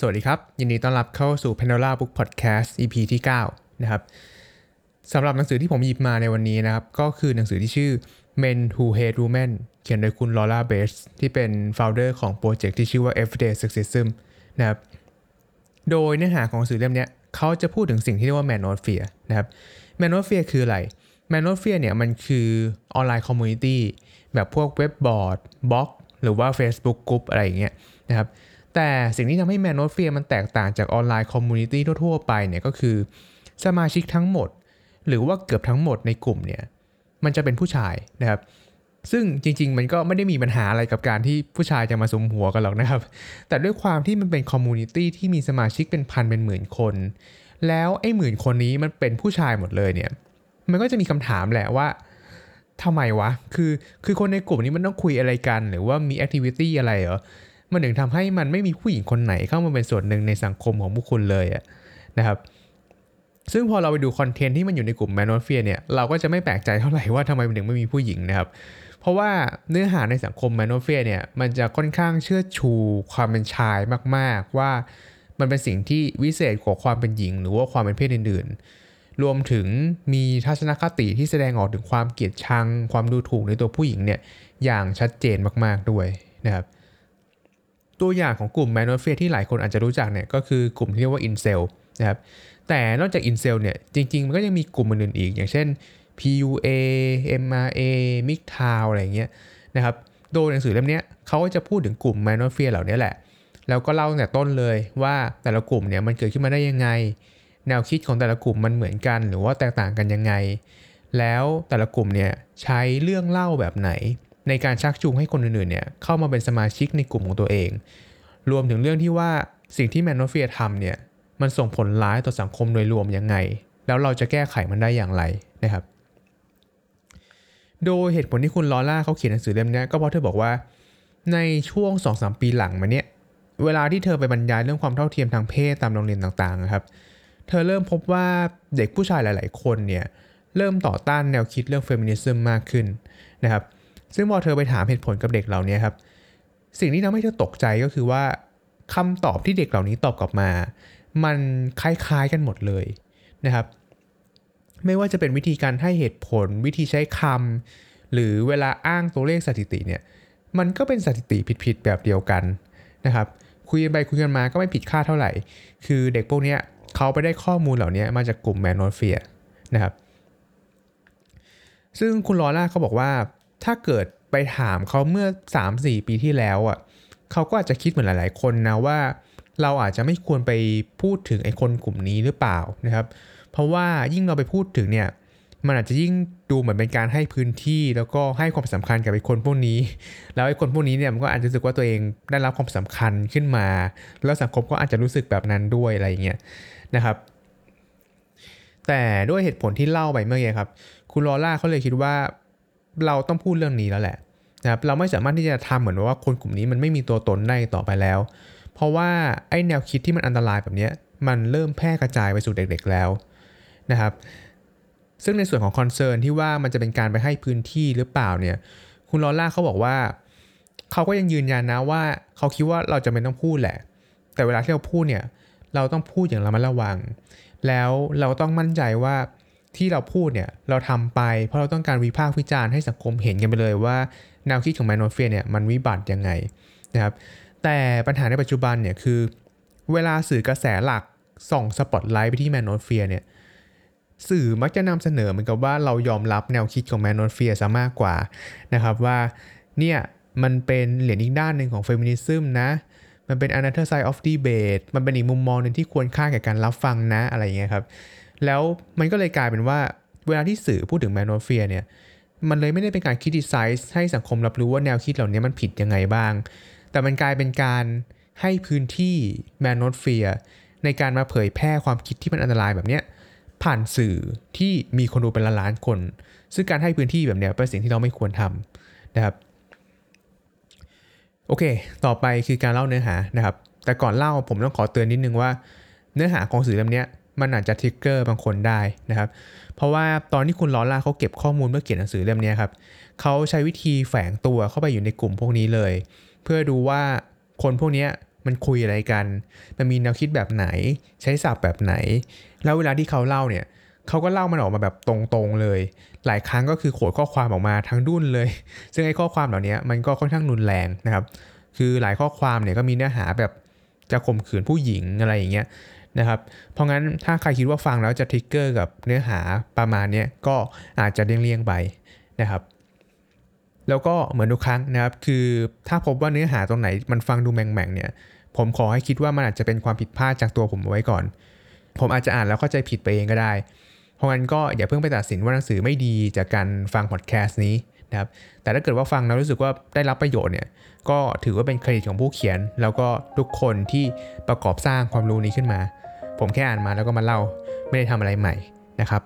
สวัสดีครับ ยินดีต้อนรับเข้าสู่ Pandora Book Podcast EP ที่ 9 นะครับสำหรับหนังสือที่ผมหยิบมาในวันนี้นะครับ ก็คือหนังสือที่ชื่อ Men Who Hate Women เขียนโดยคุณ Laura Bates ที่เป็น founder ของโปรเจกต์ที่ชื่อว่า Everyday Sexism นะครับโดยเนื้อหาของหนังสือเล่มนี้เขาจะพูดถึงสิ่งที่เรียกว่า Manosphere นะครับ Manosphere คืออะไร Manosphere เนี่ยมันคือ online community แบบพวกเว็บบอร์ดบล็อก หรือว่า Facebook Group อะไรอย่างเงี้ยนะครับ แต่สิ่งที่ทำให้ Manosphere มันแตกต่างจาก online community ทั่วๆไปเนี่ยก็คือ สมาชิกทั้งหมด หรือว่าเกือบทั้งหมดในกลุ่มเนี่ยมันจะเป็นผู้ชายนะครับ ซึ่งจริง ๆ มันก็ไม่ได้มีปัญหาอะไรกับการที่ผู้ชายจะมาสุมหัวกันหรอกนะครับ แต่ด้วยความที่มันเป็น community ที่มีสมาชิกเป็นพันเป็นหมื่นคน แล้วไอ้หมื่นคนนี้มันเป็นผู้ชายหมดเลยเนี่ย มันก็จะมีคำถามแหละว่าทำไมวะ คือ คือคนในกลุ่มนี้มันต้องคุยอะไรกัน หรือว่ามี activity อะไรเหรอ มันถึงทำให้มันไม่มีผู้หญิงคนไหนเข้ามาเป็นส่วนหนึ่งในสังคมของพวกคุณเลยอะนะครับซึ่งพอเราไปดูคอนเทนต์ที่มันอยู่ในกลุ่ม Manosphere เนี่ยเราก็จะไม่แปลกใจเท่าไหร่ว่าทำไมมันถึงไม่มีผู้หญิงนะครับ เพราะว่าเนื้อหาในสังคม Manosphere เนี่ยมันจะค่อนข้างเชิดชูความเป็นชายมาก ๆ ว่ามันเป็นสิ่งที่วิเศษกว่าความเป็นหญิง หรือว่าความเป็นเพศอื่น ๆ รวมถึงมีทัศนคติที่แสดงออกถึงความเกลียดชัง ความดูถูกในตัวผู้หญิงเนี่ยอย่างชัดเจนมากๆด้วยนะครับ ตัวอย่างของกลุ่ม Manosphere ที่หลายคนอาจจะรู้จักเนี่ยก็คือกลุ่มที่เรียกว่า incel นะครับแต่นอกจาก incel เนี่ยจริง ๆ มันก็ยังมีกลุ่มอื่นๆอีก อย่างเช่น PUA MRA MGTOW อะไรเงี้ยนะครับโดยหนังสือเล่มนี้เขาก็จะพูดถึงกลุ่ม Manosphere เหล่านี้แหละ แล้วก็เล่าตั้งแต่ต้นเลยว่าแต่ละกลุ่มเนี่ยมันเกิดขึ้นมาได้ยังไง แนวคิดของแต่ละกลุ่มมันเหมือนกันหรือว่าแตกต่างกันยังไง แล้วแต่ละกลุ่มเนี่ยใช้เรื่องเล่าแบบไหน ในการชักจูงให้คนอื่นๆเนี่ยเข้ามาเป็นสมาชิกในกลุ่มของตัวเอง รวมถึงเรื่องที่ว่าสิ่งที่แมนโนเฟียทำเนี่ยมันส่งผลร้ายต่อสังคมโดยรวมยังไง แล้วเราจะแก้ไขมันได้อย่างไรนะครับ โดยเหตุผลที่คุณลอล่าเขาเขียนหนังสือเล่มนี้ก็เพราะเธอบอกว่า ในช่วง 2-3 ปีหลังมาเนี่ยเวลาที่เธอไปบรรยายเรื่องความเท่าเทียมทางเพศตามโรงเรียนต่างๆนะครับ เธอเริ่มพบว่าเด็กผู้ชายหลาย ๆ คนเนี่ยเริ่มต่อต้านแนวคิดเรื่องเฟมินิซึมมากขึ้นนะครับ ซึ่งพอเธอไปถามเหตุผลกับเด็กเหล่านี้ครับ สิ่งที่ทำให้เธอตกใจก็คือว่าคำตอบที่เด็กเหล่านี้ตอบกลับมา มันคล้ายๆกันหมดเลยนะครับ ไม่ว่าจะเป็นวิธีการให้เหตุผล วิธีใช้คำหรือเวลาอ้างตัวเลขสถิติเนี่ย มันก็เป็นสถิติผิดๆแบบเดียวกันนะครับคุยกันไปคุยกันมาก็ไม่ผิดค่าเท่าไหร่ คือเด็กพวกนี้เขาไปได้ข้อมูลเหล่านี้มาจากกลุ่มแมนนอเฟียนะครับ ซึ่งคุณลอร่าเขาบอกว่า ถ้าเกิดไปถามเขาเมื่อ 3-4 ปีที่แล้วอะเขาก็อาจจะคิดเหมือนหลาย ๆ คนนะว่า เราอาจจะไม่ควรไปพูดถึงไอ้คนกลุ่มนี้หรือเปล่านะครับ เพราะว่ายิ่งเราไปพูดถึงเนี่ยมันอาจจะยิ่งดูเหมือนเป็นการให้พื้นที่ แล้วก็ให้ความสำคัญกับไอ้คนพวกนี้ แล้วไอ้คนพวกนี้เนี่ยมันก็อาจจะรู้สึกว่าตัวเองได้รับความสำคัญขึ้นมา แล้วสังคมก็อาจจะรู้สึกแบบนั้นด้วยอะไรอย่างเงี้ยนะครับ แต่ด้วยเหตุผลที่เล่าไปเมื่อกี้ครับ คุณลอร่าเขาเลยคิดว่า เราต้องพูดเรื่องนี้แล้วแหละนะครับเราไม่สามารถที่จะทำเหมือนว่าคนกลุ่มนี้มันไม่มีตัวตนได้ต่อไปแล้ว เพราะว่าไอ้แนวคิดที่มันอันตรายแบบนี้มันเริ่มแพร่กระจายไปสู่เด็กๆแล้วนะครับ ซึ่งในส่วนของคอนเซิร์นที่ว่ามันจะเป็นการไปให้พื้นที่หรือเปล่าเนี่ยคุณลอร่าเขาบอกว่าเขาก็ยังยืนยันนะว่าเขาคิดว่าเราจะไม่ต้องพูดแหละ แต่เวลาที่เราพูดเนี่ยเราต้องพูดอย่างระมัดระวัง แล้วเราต้องมั่นใจว่า ที่เราพูดเนี่ยเราทำไป เพราะเราต้องการวิพากษ์วิจารณ์ให้สังคมเห็นกันไปเลยว่าแนวคิดของ Manosphere เนี่ยมันวิบัติยังไงนะครับแต่ปัญหาในปัจจุบันเนี่ยคือ เวลาสื่อกระแสหลักส่องสปอตไลท์ไปที่ Manosphere เนี่ยสื่อมักจะนำเสนอเหมือนกับว่าเรายอมรับแนวคิดของ Manosphere ซะมากกว่านะครับว่าเนี่ยมันเป็นเหรียญอีกด้านหนึ่งของ feminism นะมันเป็น another side of debate มันเป็นอีกมุมมองหนึ่งที่ควรค่าแก่การรับฟังนะอะไรเงี้ยครับ แล้วมันก็เลยกลายเป็นว่าเวลาที่สื่อพูดถึง Manosphere เนี่ยมันเลยไม่ได้เป็นการ criticize ให้สังคมรับรู้ว่าแนวคิดเหล่านี้มันผิดยังไงบ้าง แต่มันกลายเป็นการให้พื้นที่ Manosphere ในการมาเผยแพร่ความคิดที่มันอันตรายแบบเนี้ยผ่านสื่อที่มีคนดูเป็นล้านๆคน ซึ่งการให้พื้นที่แบบเนี้ยเป็นสิ่งที่เราไม่ควรทำนะครับ โอเค ต่อไปคือการเล่าเนื้อหานะครับ แต่ก่อนเล่าผมต้องขอเตือนนิดนึงว่า เนื้อหาของสื่อเล่มนี้ มันอาจจะทริกเกอร์บางคนได้นะครับ เพราะว่าตอนที่คุณลอร่าเขาเก็บข้อมูลเมื่อเขียนหนังสือเล่มนี้ครับเขาใช้วิธีแฝงตัวเข้าไปอยู่ในกลุ่มพวกนี้เลย เพื่อดูว่าคนพวกนี้มันคุยอะไรกัน มันมีแนวคิดแบบไหน ใช้ศัพท์แบบไหน แล้วเวลาที่เขาเล่าเนี่ยเขาก็เล่ามันออกมาแบบตรงๆเลย หลายครั้งก็คือโขดข้อความออกมาทั้งดุนเลย ซึ่งไอ้ข้อความเหล่านี้มันก็ค่อนข้างรุนแรงนะครับ คือหลายข้อความเนี่ยก็มีเนื้อหาแบบจะข่มขืนผู้หญิงอะไรอย่างเงี้ย นะครับ เพราะงั้นถ้าใครคิดว่าฟังแล้วจะทริกเกอร์กับเนื้อหาประมาณนี้ก็อาจจะเลี่ยงๆไปนะครับ แล้วก็เหมือนทุกครั้งนะครับ คือถ้าพบว่าเนื้อหาตรงไหนมันฟังดูแหม่งๆเนี่ย ผมขอให้คิดว่ามันอาจจะเป็นความผิดพลาดจากตัวผมเอาไว้ก่อน ผมอาจจะอ่านแล้วเข้าใจผิดไปเองก็ได้ เพราะงั้นก็อย่าเพิ่งไปตัดสินว่าหนังสือไม่ดีจากการฟังพอดแคสต์นี้นะครับ แต่ถ้าเกิดว่าฟังแล้วรู้สึกว่าได้รับประโยชน์เนี่ยก็ถือว่าเป็นเครดิตของผู้เขียน แล้วก็ทุกคนที่ประกอบสร้างความรู้นี้ขึ้นมา ผมแค่อ่านมาแล้วก็มาเล่าไม่ได้ทำอะไรใหม่นะครับ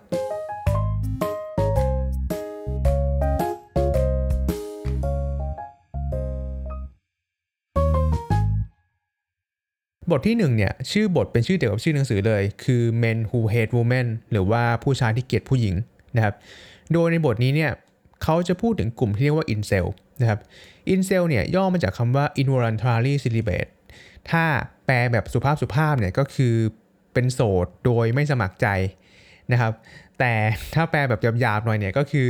บทที่ 1 เนี่ย ชื่อบทเป็นชื่อเดียวกับชื่อหนังสือเลย คือ Men Who Hate Women หรือว่าผู้ชายที่เกลียดผู้หญิงนะครับ โดยในบทนี้เนี่ยเขาจะพูดถึงกลุ่มที่เรียกว่า incel นะครับ incel เนี่ยย่อมาจากคำว่า involuntary celibate ถ้าแปลแบบสุภาพสุภาพเนี่ยก็คือ เป็นโสดโดยไม่สมัครใจนะครับ แต่ถ้าแปลแบบหยาบๆหน่อยเนี่ยก็คือ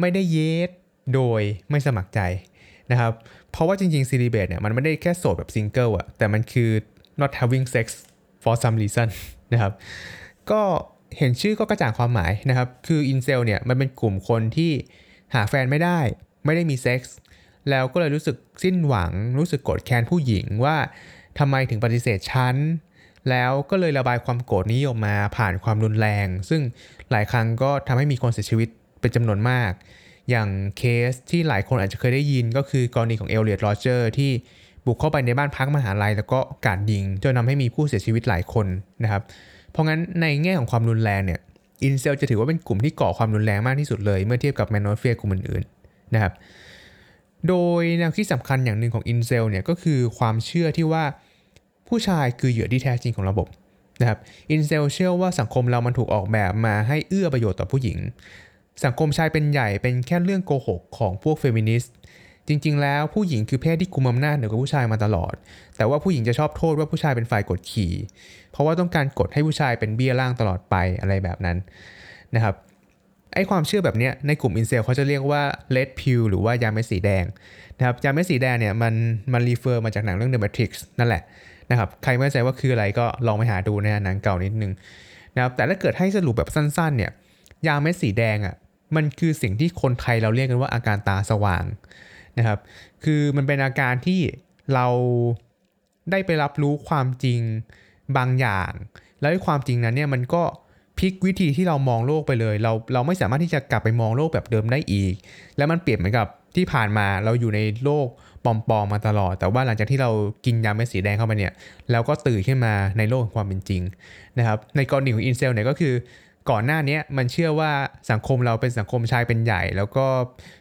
ไม่ได้เยสโดยไม่สมัครใจนะครับ เพราะว่าจริงๆ celibate เนี่ยมันไม่ได้แค่โสดแบบซิงเกิลอะแต่มันคือ not having sex for some reason นะครับ ก็เห็นชื่อก็กระจ่างความหมายนะครับ คือ incel เนี่ยมันเป็นกลุ่มคนที่หาแฟนไม่ได้ ไม่ได้มีเซ็กส์แล้วก็เลยรู้สึกสิ้นหวัง รู้สึกโกรธแค้นผู้หญิงว่าทำไมถึงปฏิเสธฉัน แล้วก็เลยระบายความโกรธนี้ออกมาผ่านความรุนแรง ซึ่งหลายครั้งก็ทำให้มีคนเสียชีวิตเป็นจำนวนมาก อย่างเคสที่หลายคนอาจจะเคยได้ยินก็คือกรณีของ Elliot Rodger ที่บุกเข้าไปในบ้านพักมหาลัย แล้วก็กราดยิงจนทำให้มีผู้เสียชีวิตหลายคนนะครับ เพราะงั้นในแง่ของความรุนแรงเนี่ย incel จะถือว่าเป็นกลุ่มที่ก่อความรุนแรงมากที่สุดเลย เมื่อเทียบกับ Manosphere กลุ่มอื่นๆนะครับ โดยแนวคิดสำคัญอย่างหนึ่งของ incel เนี่ยก็คือความเชื่อที่ว่า ผู้ชายคือเหยื่อที่แท้จริงของระบบนะครับ incel เชื่อว่าสังคมเรามันถูกออกแบบมาให้เอื้อประโยชน์ต่อผู้หญิง สังคมชายเป็นใหญ่เป็นแค่เรื่องโกหกของพวกเฟมินิสต์จริง ๆ แล้วผู้หญิงคือเพศที่กุมอำนาจเหนือกว่าผู้ชายมาตลอด แต่ว่าผู้หญิงจะชอบโทษว่าผู้ชายเป็นฝ่ายกดขี่ เพราะว่าต้องการกดให้ผู้ชายเป็นเบี้ยล่างตลอดไปอะไรแบบนั้นนะครับไอ้ความเชื่อแบบเนี้ยในกลุ่มอินเซลเขาจะเรียกว่า red pill หรือว่ายาเม็ดสีแดงนะครับยาเม็ดสีแดงเนี่ยมันมันรีเฟอร์มาจากหนังเรื่อง The Matrix นั่นแหละ นะครับใครไม่ใจว่าคืออะไรก็ลองไปหาดูในหนังเก่านิดนึงนะครับแต่ถ้าเกิดให้สรุปแบบสั้นๆเนี่ยยาเม็ดสีแดงอะ่ะมันคือสิ่งที่คนไทยเราเรียกกันว่าอาการตาสว่างนะครับ คือมันเป็นอาการที่เราได้ไปรับรู้ความจริงบางอย่าง แล้วความจริงนั้นเนี่ยมันก็พลิกวิธีที่เรามองโลกไปเลย เราเราไม่สามารถที่จะกลับไปมองโลกแบบเดิมได้อีก แล้วมันเปรียบเหมือนกับที่ผ่านมาเราอยู่ในโลก ปลอมๆมาตลอด แต่ว่าหลังจากที่เรากินยาเม็ดสีแดงเข้าไปเนี่ยเราก็ตื่นขึ้นมาในโลกของความเป็นจริงนะครับในกรณีของอินเซลเนี่ยก็คือก่อนหน้านี้มันเชื่อว่าสังคมเราเป็นสังคมชายเป็นใหญ่ แล้วก็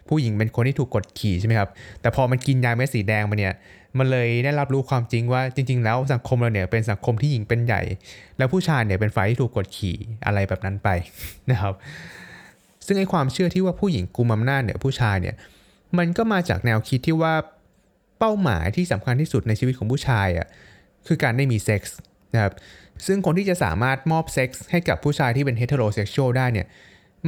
ผู้หญิงเป็นคนที่ถูกกดขี่ใช่ไหมครับ แต่พอมันกินยาเม็ดสีแดงมาเนี่ยมันเลยได้รับรู้ความจริงว่าจริง ๆ แล้วสังคมเราเนี่ยเป็นสังคมที่หญิงเป็นใหญ่ แล้วผู้ชายเนี่ยเป็นฝ่ายที่ถูกกดขี่อะไรแบบนั้นไปนะครับ ซึ่งไอ้ความเชื่อที่ว่าผู้หญิงกุมอำนาจเนี่ยผู้ชายเนี่ยมันก็มาจากแนวคิดที่ว่า เป้าหมายที่สำคัญที่สุดในชีวิตของผู้ชายอะคือการได้มีเซ็กส์นะครับซึ่งคนที่จะสามารถมอบเซ็กส์ให้กับผู้ชายที่เป็น heterosexual ได้เนี่ย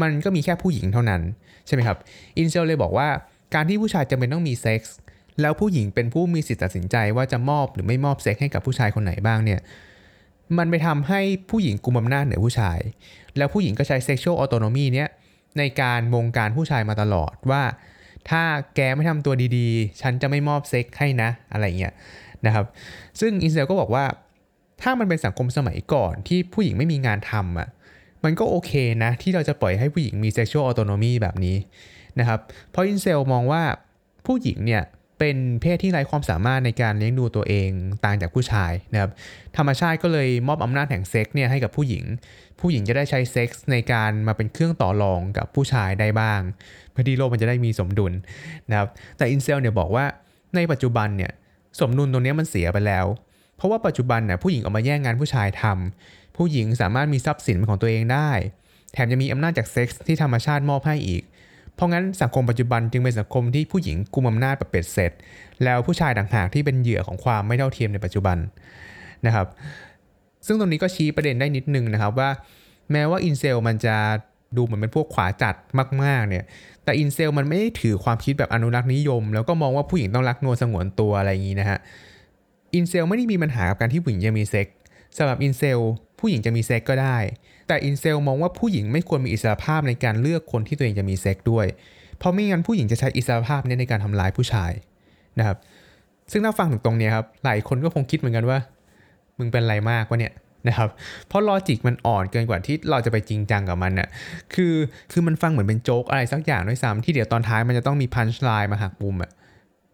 มันก็มีแค่ผู้หญิงเท่านั้น ใช่ไหมครับ incel เลยบอกว่าการที่ผู้ชายจำเป็นต้องมีเซ็กส์แล้วผู้หญิงเป็นผู้มีสิทธิ์ตัดสินใจว่าจะมอบหรือไม่มอบเซ็กให้กับผู้ชายคนไหนบ้างเนี่ยมันไปทำให้ผู้หญิงกุมอำนาจเหนือผู้ชาย แล้วผู้หญิงก็ใช้ sexual autonomy เนี้ยในการบงการผู้ชายมาตลอดว่า ถ้าแกไม่ทำตัวดีๆ ฉันจะไม่มอบเซ็กให้นะ อะไรเงี้ยนะครับ ซึ่ง incel ก็บอกว่า ถ้ามันเป็นสังคมสมัยก่อนที่ผู้หญิงไม่มีงานทำอะ มันก็โอเคนะ ที่เราจะปล่อยให้ผู้หญิงมี sexual autonomy แบบนี้นะครับ เพราะ incel มองว่าผู้หญิงเนี่ย เป็นเพศที่ไร้ความสามารถในการเลี้ยงดูตัวเองต่างจากผู้ชายนะครับธรรมชาติก็เลยมอบอำนาจแห่งเซ็กเนี่ยให้กับผู้หญิง ผู้หญิงจะได้ใช้เซ็กส์ในการมาเป็นเครื่องต่อรองกับผู้ชายได้บ้างเพื่อที่โลกมันจะได้มีสมดุลนะครับแต่ incel เนี่ยบอกว่าในปัจจุบันเนี่ยสมดุลตรงนี้มันเสียไปแล้ว เพราะว่าปัจจุบันเนี่ยผู้หญิงออกมาแย่งงานผู้ชายทำผู้หญิงสามารถมีทรัพย์สินเป็นของตัวเองได้ แถมจะมีอำนาจจากเซ็กส์ที่ธรรมชาติมอบให้อีก เพราะงั้นสังคมปัจจุบันจึงเป็นสังคมที่ผู้หญิงกุมอำนาจแบบเบ็ดเสร็จ แล้วผู้ชายต่างหากที่เป็นเหยื่อของความไม่เท่าเทียมในปัจจุบันนะครับ ซึ่งตรงนี้ก็ชี้ประเด็นได้นิดนึงนะครับว่า แม้ว่า incel มันจะดูเหมือนเป็นพวกขวาจัดมาก ๆ เนี่ย แต่ incel มันไม่ได้ถือความคิดแบบอนุรักษ์นิยม แล้วก็มองว่าผู้หญิงต้องรักนวลสงวนตัวอะไรอย่างนี้นะฮะ incel ไม่ได้มีปัญหากับการที่ผู้หญิงจะมีเซ็กสำหรับ incel ผู้หญิงจะมีเซ็กก็ได้ แต่ incel มองว่าผู้หญิงไม่ควรมีอิสระภาพในการเลือกคนที่ตัวเองจะมีเซ็กด้วย เพราะไม่งั้นผู้หญิงจะใช้อิสระภาพนี้ในการทำร้ายผู้ชายนะครับ ซึ่งถ้าฟังถึงตรงนี้ครับ หลายคนก็คงคิดเหมือนกันว่า มึงเป็นอะไรมากวะเนี่ยนะครับ เพราะ logic มันอ่อนเกินกว่าที่เราจะไปจริงจังกับมันน่ะ คือ คือมันฟังเหมือนเป็นโจ๊กอะไรสักอย่างด้วยซ้ำที่เดี๋ยวตอนท้ายมันจะต้องมี punchline มาหักมุมอะ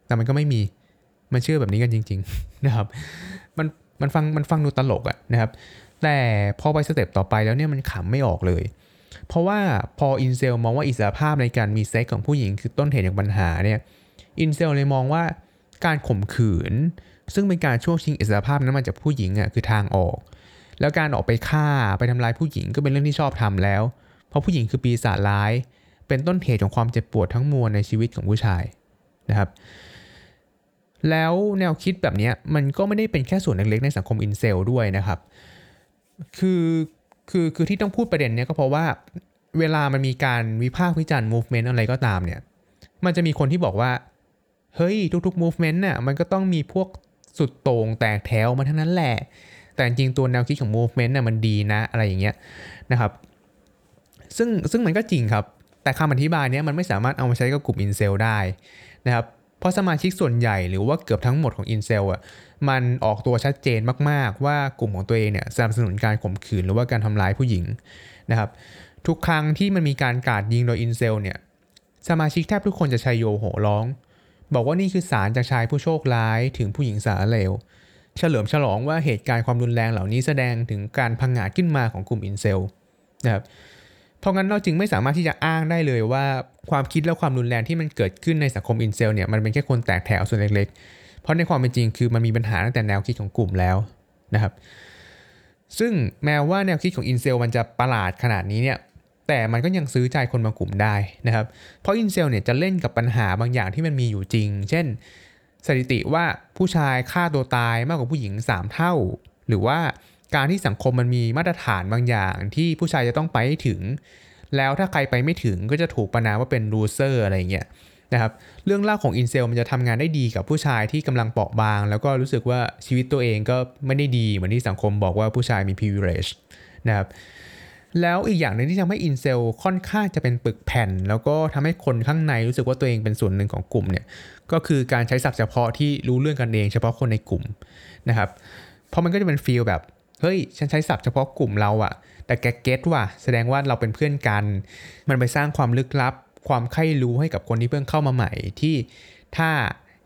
แต่มันก็ไม่มี มันเชื่อแบบนี้กันจริง ๆ นะครับ มัน มันฟัง มันฟังดูตลกอะนะครับ แต่พอไป step ต่อไปแล้วเนี่ยมันขำไม่ออกเลย เพราะว่าพอ incel มองว่าอิสระภาพในการมีเซ็กของผู้หญิงคือต้นเหตุของปัญหาเนี่ย incel เลยมองว่าการข่มขืน ซึ่งเป็นการช่วงชิงอิสระภาพนั้นมาจากผู้หญิงอะคือทางออก แล้วการออกไปฆ่าไปทำลายผู้หญิงก็เป็นเรื่องที่ชอบทำแล้ว เพราะผู้หญิงคือปีศาจร้าย เป็นต้นเหตุของความเจ็บปวดทั้งมวลในชีวิตของผู้ชายนะครับแล้วแนวคิดแบบนี้มันก็ไม่ได้เป็นแค่ส่วนเล็กๆในสังคมอินเซลด้วยนะครับ คือคือคือที่ต้องพูดประเด็นเนี้ยก็เพราะว่าเวลามันมีการวิพากษ์วิจารณ์ movement อะไรก็ตามเนี่ย มันจะมีคนที่บอกว่า เฮ้ยทุกๆ movement น่ะมันก็ต้องมีพวกสุดโต่งแตกแถวมาทั้งนั้นแหละ แต่จริงตัวแนวคิดของ movement น่ะมันดีนะอะไรอย่างเงี้ยนะครับ ซึ่งซึ่งมันก็จริงครับ แต่คำอธิบายเนี้ยมันไม่สามารถเอามาใช้กับกลุ่มอินเซลได้นะครับ เพราะสมาชิกส่วนใหญ่หรือว่าเกือบทั้งหมดของอินเซลอะมันออกตัวชัดเจนมากๆ ว่ากลุ่มของตัวเองเนี่ยสนับสนุนการข่มขืนหรือว่าการทำร้ายผู้หญิงนะครับทุกครั้งที่มันมีการกราดยิงโดยอินเซลเนี่ยสมาชิกแทบทุกคนจะชัยโยโห่ร้อง บอกว่านี่คือสารจากชายผู้โชคร้ายถึงผู้หญิงสาเลวเฉลิมฉลองว่าเหตุการณ์ความรุนแรงเหล่านี้แสดงถึงการพังงาดขึ้นมาของกลุ่มอินเซลนะครับ เพราะงั้นเราจึงไม่สามารถที่จะอ้างได้เลยว่าความคิดและความรุนแรงที่มันเกิดขึ้นในสังคมอินเซลเนี่ยมันเป็นแค่คนแตกแถวส่วนเล็กๆ เพราะในความเป็นจริงคือมันมีปัญหาตั้งแต่แนวคิดของกลุ่มแล้วนะครับ ซึ่งแม้ว่าแนวคิดของ incel มันจะประหลาดขนาดนี้เนี่ยแต่มันก็ยังซื้อใจคนบางกลุ่มได้นะครับ เพราะ incel เนี่ยจะเล่นกับปัญหาบางอย่างที่มันมีอยู่จริง เช่น สถิติว่าผู้ชายฆ่าตัวตายมากกว่าผู้หญิง 3 เท่า หรือว่า การที่สังคมมันมีมาตรฐานบางอย่างที่ผู้ชายจะต้องไปให้ถึง แล้วถ้าใครไปไม่ถึงก็จะถูกประนามว่าเป็น loser อะไรเงี้ยนะครับเรื่องเล่าของ incel มันจะทำงานได้ดีกับผู้ชายที่กำลังเปราะบาง แล้วก็รู้สึกว่าชีวิตตัวเองก็ไม่ได้ดี เหมือนที่สังคมบอกว่าผู้ชายมี privilege นะครับแล้วอีกอย่างหนึ่งที่ทำให้อินเซลค่อนข้างจะเป็นปึกแผ่น แล้วก็ทำให้คนข้างในรู้สึกว่าตัวเองเป็นส่วนหนึ่งของกลุ่มเนี่ยก็คือการใช้ศัพท์เฉพาะที่รู้เรื่องกันเองเฉพาะคนในกลุ่มนะครับเพราะมันก็จะเป็นฟีลแบบ เฮ้ย ฉันใช้ศัพท์เฉพาะกลุ่มเราอะแต่แกเก็ตว่ะ แสดงว่าเราเป็นเพื่อนกัน มันไปสร้างความลึกลับ ความใคร่รู้ให้กับคนที่เพิ่งเข้ามาใหม่ที่ถ้า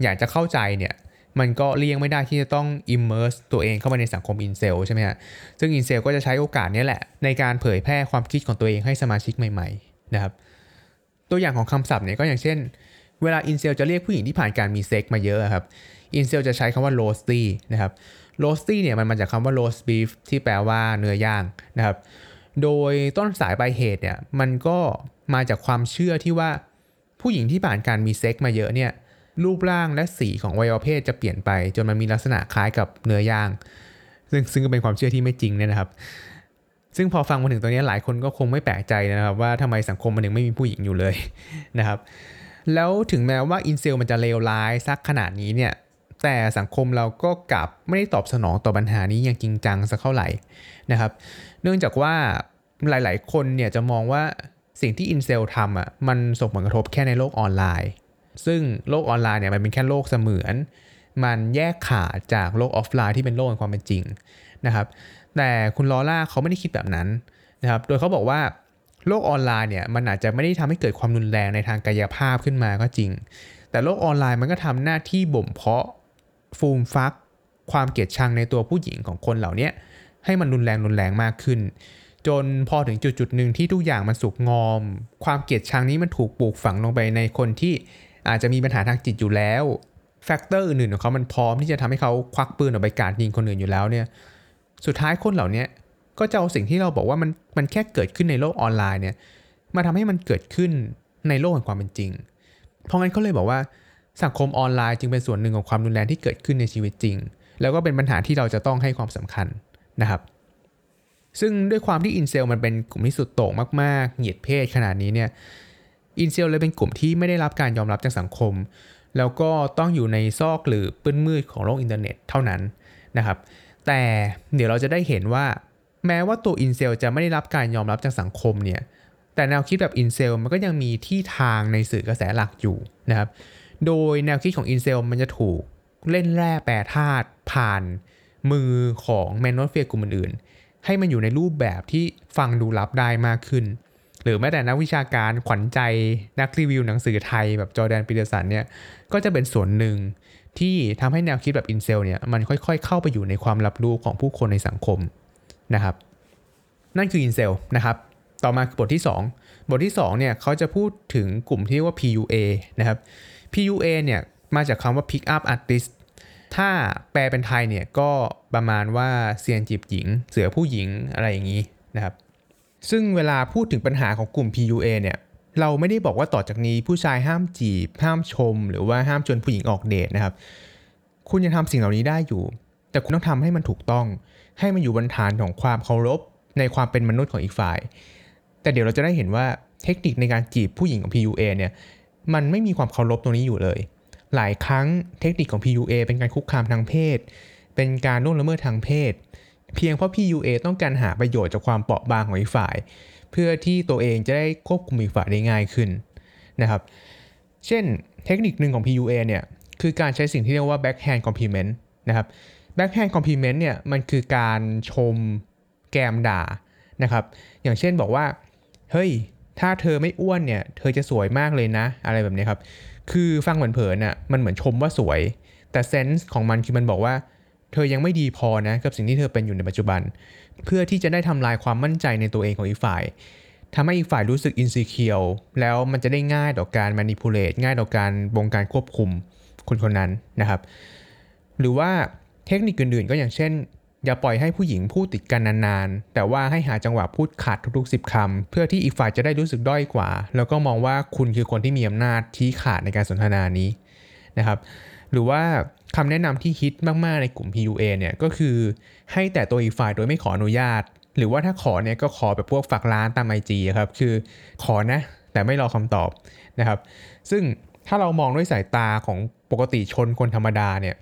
อยากจะเข้าใจเนี่ยมันก็เลี่ยงไม่ได้ที่จะต้อง immerse ตัวเองเข้ามาในสังคมอินเซลใช่ไหมฮะ ซึ่งอินเซลก็จะใช้โอกาสนี้แหละ ในการเผยแพร่ความคิดของตัวเองให้สมาชิกใหม่ๆนะครับ ตัวอย่างของคำศัพท์เนี่ยก็อย่างเช่น เวลาอินเซลจะเรียกผู้หญิงที่ผ่านการมีเซ็กมาเยอะครับ อินเซลจะใช้คำว่า roasty นะครับ roasty เนี่ยมันมาจากคำว่า roast beef ที่แปลว่าเนื้อย่างนะครับ โดยต้นสายปลายเหตุเนี่ยมันก็มาจากความเชื่อที่ว่าผู้หญิงที่ผ่านการมีเซ็กมาเยอะเนี่ยรูปร่างและสีของวัยวะเพศจะเปลี่ยนไป จนมันมีลักษณะคล้ายกับเนื้อย่าง ซึ่งซึ่งก็เป็นความเชื่อที่ไม่จริงเนี่ยนะครับ ซึ่งพอฟังมาถึงตรงนี้หลายคนก็คงไม่แปลกใจนะครับ ว่าทำไมสังคมมันยังไม่มีผู้หญิงอยู่เลยนะครับ แล้วถึงแม้ว่าอินเซลมันจะเลวร้ายสักขนาดนี้เนี่ย แต่สังคมเราก็กลับไม่ได้ตอบสนองต่อปัญหานี้อย่างจริงจังสักเท่าไหร่นะครับ เนื่องจากว่าหลาย ๆ คนเนี่ยจะมองว่าสิ่งที่ incel ทำอะมันส่งผลกระทบแค่ในโลกออนไลน์ ซึ่งโลกออนไลน์เนี่ยมันเป็นแค่โลกเสมือน มันแยกขาดจากโลกออฟไลน์ที่เป็นโลกแห่งความเป็นจริงนะครับ แต่คุณลอร่าเขาไม่ได้คิดแบบนั้นนะครับ โดยเขาบอกว่าโลกออนไลน์เนี่ยมันอาจจะไม่ได้ทำให้เกิดความรุนแรงในทางกายภาพขึ้นมาก็จริง แต่โลกออนไลน์มันก็ทำหน้าที่บ่มเพาะ ฟูมฟัก ความเกลียดชังในตัวผู้หญิงของคนเหล่านี้ให้มันรุนแรงรุนแรงมากขึ้น จนพอถึงจุดจุดหนึ่งที่ทุกอย่างมันสุกงอม ความเกลียดชังนี้มันถูกปลูกฝังลงไปในคนที่อาจจะมีปัญหาทางจิตอยู่แล้ว factor อื่นๆของเขามันพร้อมที่จะทำให้เขาควักปืนออกไปกราดยิงคนอื่นอยู่แล้วเนี่ยสุดท้ายคนเหล่านี้ก็จะเอาสิ่งที่เราบอกว่ามันมันแค่เกิดขึ้นในโลกออนไลน์เนี่ยมาทำให้มันเกิดขึ้นในโลกแห่งความเป็นจริง เพราะงั้นเขาเลยบอกว่า สังคมออนไลน์จึงเป็นส่วนหนึ่งของความรุนแรงที่เกิดขึ้นในชีวิตจริง แล้วก็เป็นปัญหาที่เราจะต้องให้ความสำคัญนะครับ ซึ่งด้วยความที่ incel มันเป็นกลุ่มที่สุดโต่งมากๆ เหยียดเพศขนาดนี้เนี่ย incel เลยเป็นกลุ่มที่ไม่ได้รับการยอมรับจากสังคม แล้วก็ต้องอยู่ในซอกหรือพื้นมืดของโลกอินเทอร์เน็ตเท่านั้นนะครับ แต่เดี๋ยวเราจะได้เห็นว่า แม้ว่าตัว incel จะไม่ได้รับการยอมรับจากสังคมเนี่ย แต่แนวคิดแบบ incel มันก็ยังมีที่ทางในสื่อกระแสหลักอยู่นะครับ โดยแนวคิดของ incel มันจะถูกเล่นแร่แปรธาตุผ่านมือของ manosphere กลุ่มอื่นๆ ให้มันอยู่ในรูปแบบที่ฟังดูรับได้มากขึ้น หรือแม้แต่นักวิชาการขวัญใจนักรีวิวหนังสือไทยแบบ Jordan Peterson เนี่ย ก็จะเป็นส่วนหนึ่งที่ทำให้แนวคิดแบบ incel เนี่ย มันค่อยๆ เข้าไปอยู่ในความรับรู้ของผู้คนในสังคมนะครับ นั่นคืออินเซลนะครับ ต่อมาคือบทที่ 2 บทที่2เนี่ยเขาจะพูดถึงกลุ่มที่เรียกว่า PUA นะครับ PUA เนี่ยมาจากคำว่า Pick Up Artist ถ้าแปลเป็นไทยเนี่ยก็ประมาณว่าเซียนจีบหญิง เสือผู้หญิงอะไรอย่างนี้นะครับ ซึ่งเวลาพูดถึงปัญหาของกลุ่ม PUA เนี่ยเราไม่ได้บอกว่าต่อจากนี้ผู้ชายห้ามจีบ ห้ามชม หรือว่าห้ามชวนผู้หญิงออกเดทนะครับ คุณยังทำสิ่งเหล่านี้ได้อยู่ แต่คุณต้องทำให้มันถูกต้อง ให้มันอยู่บนฐานของความเคารพในความเป็นมนุษย์ของอีกฝ่าย แต่เดี๋ยวเราจะได้เห็นว่าเทคนิคในการจีบผู้หญิงของ PUA เนี่ย มันไม่มีความเคารพตรงนี้อยู่เลย หลายครั้งเทคนิคของ PUA เป็นการคุกคามทางเพศ เป็นการล่วงละเมิดทางเพศ เพียงเพราะ PUA ต้องการหาประโยชน์จากความเปราะบางของอีกฝ่าย เพื่อที่ตัวเองจะได้ควบคุมอีกฝ่ายได้ง่ายขึ้นนะครับ เช่นเทคนิคหนึ่งของ PUA เนี่ยคือการใช้สิ่งที่เรียกว่า backhand compliment นะครับ backhand compliment เนี่ยมันคือการชมแกมด่านะครับ อย่างเช่นบอกว่า เฮ้ย ถ้าเธอไม่อ้วนเนี่ย เธอจะสวยมากเลยนะ อะไรแบบนี้ครับ คือฟังเหมือนเผินๆน่ะมันเหมือนชมว่าสวย แต่เซนส์ของมันคือมันบอกว่า เธอยังไม่ดีพอนะกับสิ่งที่เธอเป็นอยู่ในปัจจุบัน เพื่อที่จะได้ทำลายความมั่นใจในตัวเองของอีกฝ่ายทำให้อีกฝ่ายรู้สึกอินซีเคียวแล้วมันจะได้ง่ายต่อการ manipulate ง่ายต่อการบงการควบคุมคนคนนั้นนะครับ หรือว่าเทคนิคอื่นๆ ก็อย่างเช่น อย่าปล่อยให้ผู้หญิงพูดติดกันนานๆ แต่ว่าให้หาจังหวะพูดขาดทุกๆ 10คำเพื่อที่อีกฝ่ายจะได้รู้สึกด้อยกว่า แล้วก็มองว่าคุณคือคนที่มีอำนาจที่ขาดในการสนทนานี้นะครับ หรือว่าคำแนะนำที่ฮิตมากๆในกลุ่ม PUA เนี่ยก็คือให้แต่ตัวอีกฝ่ายโดยไม่ขออนุญาต หรือว่าถ้าขอเนี่ยก็ขอแบบพวกฝากร้านตามไอจีครับ คือขอนะ แต่ไม่รอคำตอบนะครับ ซึ่งถ้าเรามองด้วยสายตาของปกติชนคนธรรมดาเนี่ย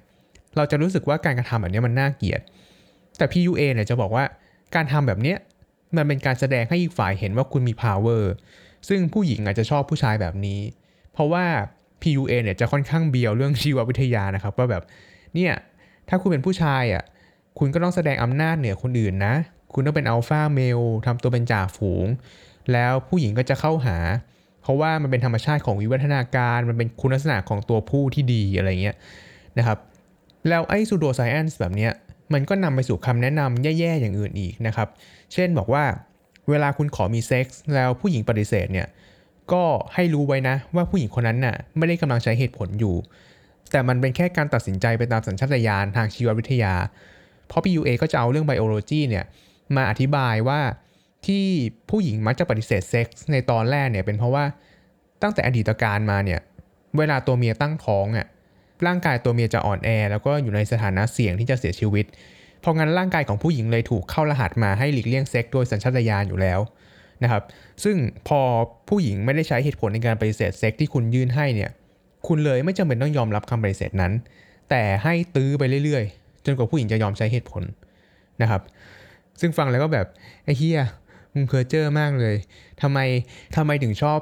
เราจะรู้สึกว่าการกระทำแบบนี้มันน่าเกลียด แต่ PUA เนี่ยจะบอกว่าการทำแบบเนี้ยมันเป็นการแสดงให้อีกฝ่ายเห็นว่าคุณมี power ซึ่งผู้หญิงอาจจะชอบผู้ชายแบบนี้ เพราะว่า PUA เนี่ยจะค่อนข้างเบียวเรื่องชีววิทยานะครับว่าแบบเนี่ยถ้าคุณเป็นผู้ชายอะคุณก็ต้องแสดงอำนาจเหนือคนอื่นนะ คุณต้องเป็น alpha male ทำตัวเป็นจ่าฝูง แล้วผู้หญิงก็จะเข้าหา เพราะว่ามันเป็นธรรมชาติของวิวัฒนาการ มันเป็นคุณลักษณะของตัวผู้ที่ดีอะไรเงี้ยนะครับ แล้วไอ้ pseudoscience แบบเนี้ย มันก็นำไปสู่คำแนะนำแย่ๆอย่างอื่นอีกนะครับ เช่นบอกว่าเวลาคุณขอมีเซ็กส์แล้วผู้หญิงปฏิเสธเนี่ยก็ให้รู้ไว้นะว่าผู้หญิงคนนั้นน่ะไม่ได้กำลังใช้เหตุผลอยู่ แต่มันเป็นแค่การตัดสินใจไปตามสัญชาตญาณทางชีววิทยา เพราะ PUA ก็จะเอาเรื่องไบโอโลจีเนี่ยมาอธิบายว่าที่ผู้หญิงมักจะปฏิเสธเซ็กส์ในตอนแรกเนี่ยเป็นเพราะว่าตั้งแต่อดีตการมาเนี่ยเวลาตัวเมียตั้งท้องอะ ร่างกายตัวเมียจะอ่อนแอ แล้วก็อยู่ในสถานะเสี่ยงที่จะเสียชีวิต เพราะงั้นร่างกายของผู้หญิงเลยถูกเข้ารหัสมาให้หลีกเลี่ยงเซ็กส์โดยสัญชาตญาณอยู่แล้วนะครับซึ่งพอผู้หญิงไม่ได้ใช้เหตุผลในการปฏิเสธเซ็กส์ที่คุณยื่นให้เนี่ยคุณเลยไม่จำเป็นต้องยอมรับคำปฏิเสธนั้น แต่ให้ตื้อไปเรื่อยๆ จนกว่าผู้หญิงจะยอมใช้เหตุผลนะครับ ซึ่งฟังแล้วก็แบบไอ้เหี้ยมึงเพ้อเจ้อมากเลยทำไมทำไมถึงชอบ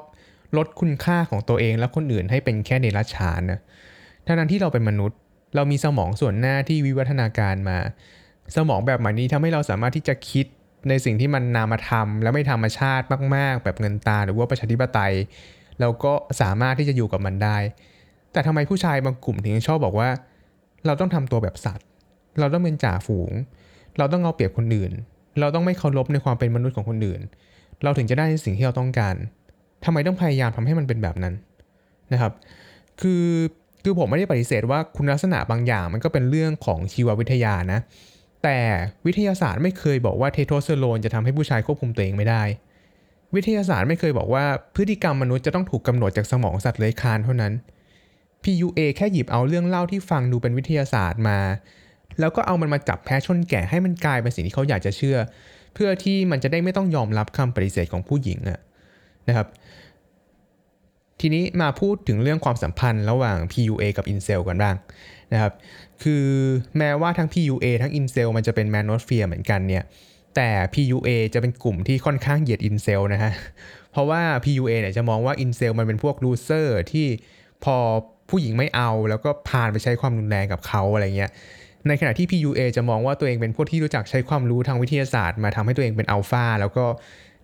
ลดคุณค่าของตัวเองและคนอื่นให้เป็นแค่เดรัจฉานนะ ทั้งนั้นที่เราเป็นมนุษย์ เรามีสมองส่วนหน้าที่วิวัฒนาการมา สมองแบบใหม่นี้ทำให้เราสามารถที่จะคิดในสิ่งที่มันนามธรรม และไม่ธรรมชาติมาก ๆ แบบเงินตาหรือว่าประชาธิปไตยแล้วก็สามารถที่จะอยู่กับมันได้ แต่ทำไมผู้ชายบางกลุ่มถึงชอบบอกว่า เราต้องทำตัวแบบสัตว์ เราต้องเป็นจ่าฝูง เราต้องเอาเปรียบคนอื่น เราต้องไม่เคารพในความเป็นมนุษย์ของคนอื่น เราถึงจะได้สิ่งที่เราต้องการทำไมต้องพยายามทำให้มันเป็นแบบนั้นนะครับ คือ คือผมไม่ได้ปฏิเสธว่าคุณลักษณะบางอย่างมันก็เป็นเรื่องของชีววิทยานะ แต่วิทยาศาสตร์ไม่เคยบอกว่าเทโทสเตอโรนจะทำให้ผู้ชายควบคุมตัวเองไม่ได้ วิทยาศาสตร์ไม่เคยบอกว่าพฤติกรรมมนุษย์จะต้องถูกกำหนดจากสมองสัตว์เลื้อยคลานเท่านั้น PUA แค่หยิบเอาเรื่องเล่าที่ฟังดูเป็นวิทยาศาสตร์มา แล้วก็เอามันมาจับแพะชนแกะให้มันกลายเป็นสิ่งที่เขาอยากจะเชื่อ เพื่อที่มันจะได้ไม่ต้องยอมรับคำปฏิเสธของผู้หญิงอะนะครับ ทีนี้มาพูดถึงเรื่องความสัมพันธ์ระหว่าง PUA กับ incel กันบ้างนะครับ คือแม้ว่าทั้ง PUA ทั้ง Incel มันจะเป็น Manosphere เหมือนกันเนี่ย แต่ PUA จะเป็นกลุ่มที่ค่อนข้างเหยียด Incel นะฮะ เพราะว่า PUA เนี่ยจะมองว่า Incel มันเป็นพวก loser ที่พอผู้หญิงไม่เอาแล้วก็พานไปใช้ความรุนแรงกับเขาอะไรเงี้ย ในขณะที่ PUA จะมองว่าตัวเองเป็นพวกที่รู้จักใช้ความรู้ทางวิทยาศาสตร์ มาทำให้ตัวเองเป็นอัลฟาแล้วก็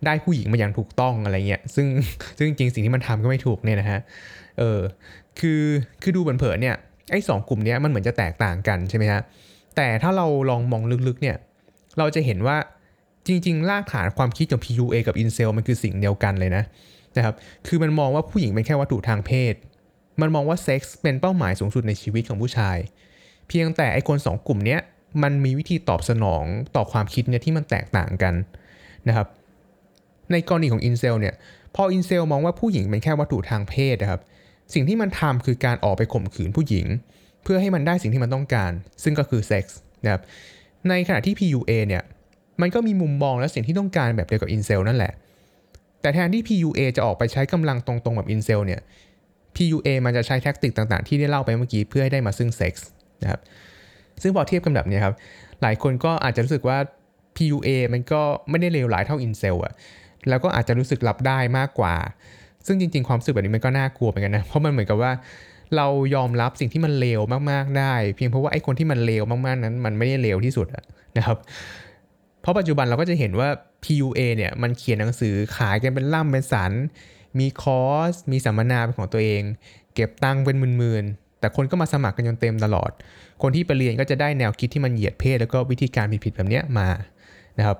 ได้ผู้หญิงมาอย่างถูกต้องอะไรเงี้ยซึ่งซึ่งจริงสิ่งที่มันทำก็ไม่ถูกเนี่ยนะฮะเออคือคือดูเผินๆเนี่ยไอ้สองกลุ่มนี้มันเหมือนจะแตกต่างกันใช่ไหมฮะแต่ถ้าเราลองมองลึกๆเนี่ยเราจะเห็นว่าจริง ๆ รากฐานความคิดของ PUA กับ Incel มันคือสิ่งเดียวกันเลยนะนะครับคือมันมองว่าผู้หญิงเป็นแค่วัตถุทางเพศ มันมองว่าเซ็กส์เป็นเป้าหมายสูงสุดในชีวิตของผู้ชาย เพียงแต่ไอคนสองกลุ่มเนี้ยมันมีวิธีตอบสนองต่อความคิดเนี่ยที่มันแตกต่างกันนะครับ ในกรณีของ incel เนี่ยพอ incel มองว่าผู้หญิงเป็นแค่วัตถุทางเพศนะครับสิ่งที่มันทำคือการออกไปข่มขืนผู้หญิง เพื่อให้มันได้สิ่งที่มันต้องการ ซึ่งก็คือเซ็กส์นะครับในขณะที่ PUA เนี่ยมันก็มีมุมมองและสิ่งที่ต้องการแบบเดียวกับ incel นั่นแหละ แต่แทนที่ PUA จะออกไปใช้กำลังตรงๆแบบ incel เนี่ย PUA มันจะใช้ tactic ต่างๆ ที่ได้เล่าไปเมื่อกี้เพื่อให้ได้มาซึ่งเซ็กส์นะครับซึ่งพอเทียบกันแบบนี้ครับหลายคนก็อาจจะรู้สึกว่า PUA มันก็ไม่ได้เลวร้ายเท่า Incel อะ แล้วก็อาจจะรู้สึกรับได้มากกว่า ซึ่งจริง ๆ ความรู้สึกแบบนี้มันก็น่ากลัวเหมือนกันนะ เพราะมันเหมือนกับว่าเรายอมรับสิ่งที่มันเลวมากๆได้ เพียงเพราะว่าไอ้คนที่มันเลวมากๆนั้น มันไม่ได้เลวที่สุดนะครับ เพราะปัจจุบันเราก็จะเห็นว่า PUA เนี่ยมันเขียนหนังสือขายกันเป็นล่ำเป็นสัน มีคอร์ส มีสัมมนาเป็นของตัวเอง เก็บตังค์เป็นหมื่นๆ แต่คนก็มาสมัครกันจนเต็มตลอด คนที่ไปเรียนก็จะได้แนวคิดที่มันเหยียดเพศ แล้วก็วิธีการผิดๆแบบเนี้ยมานะครับ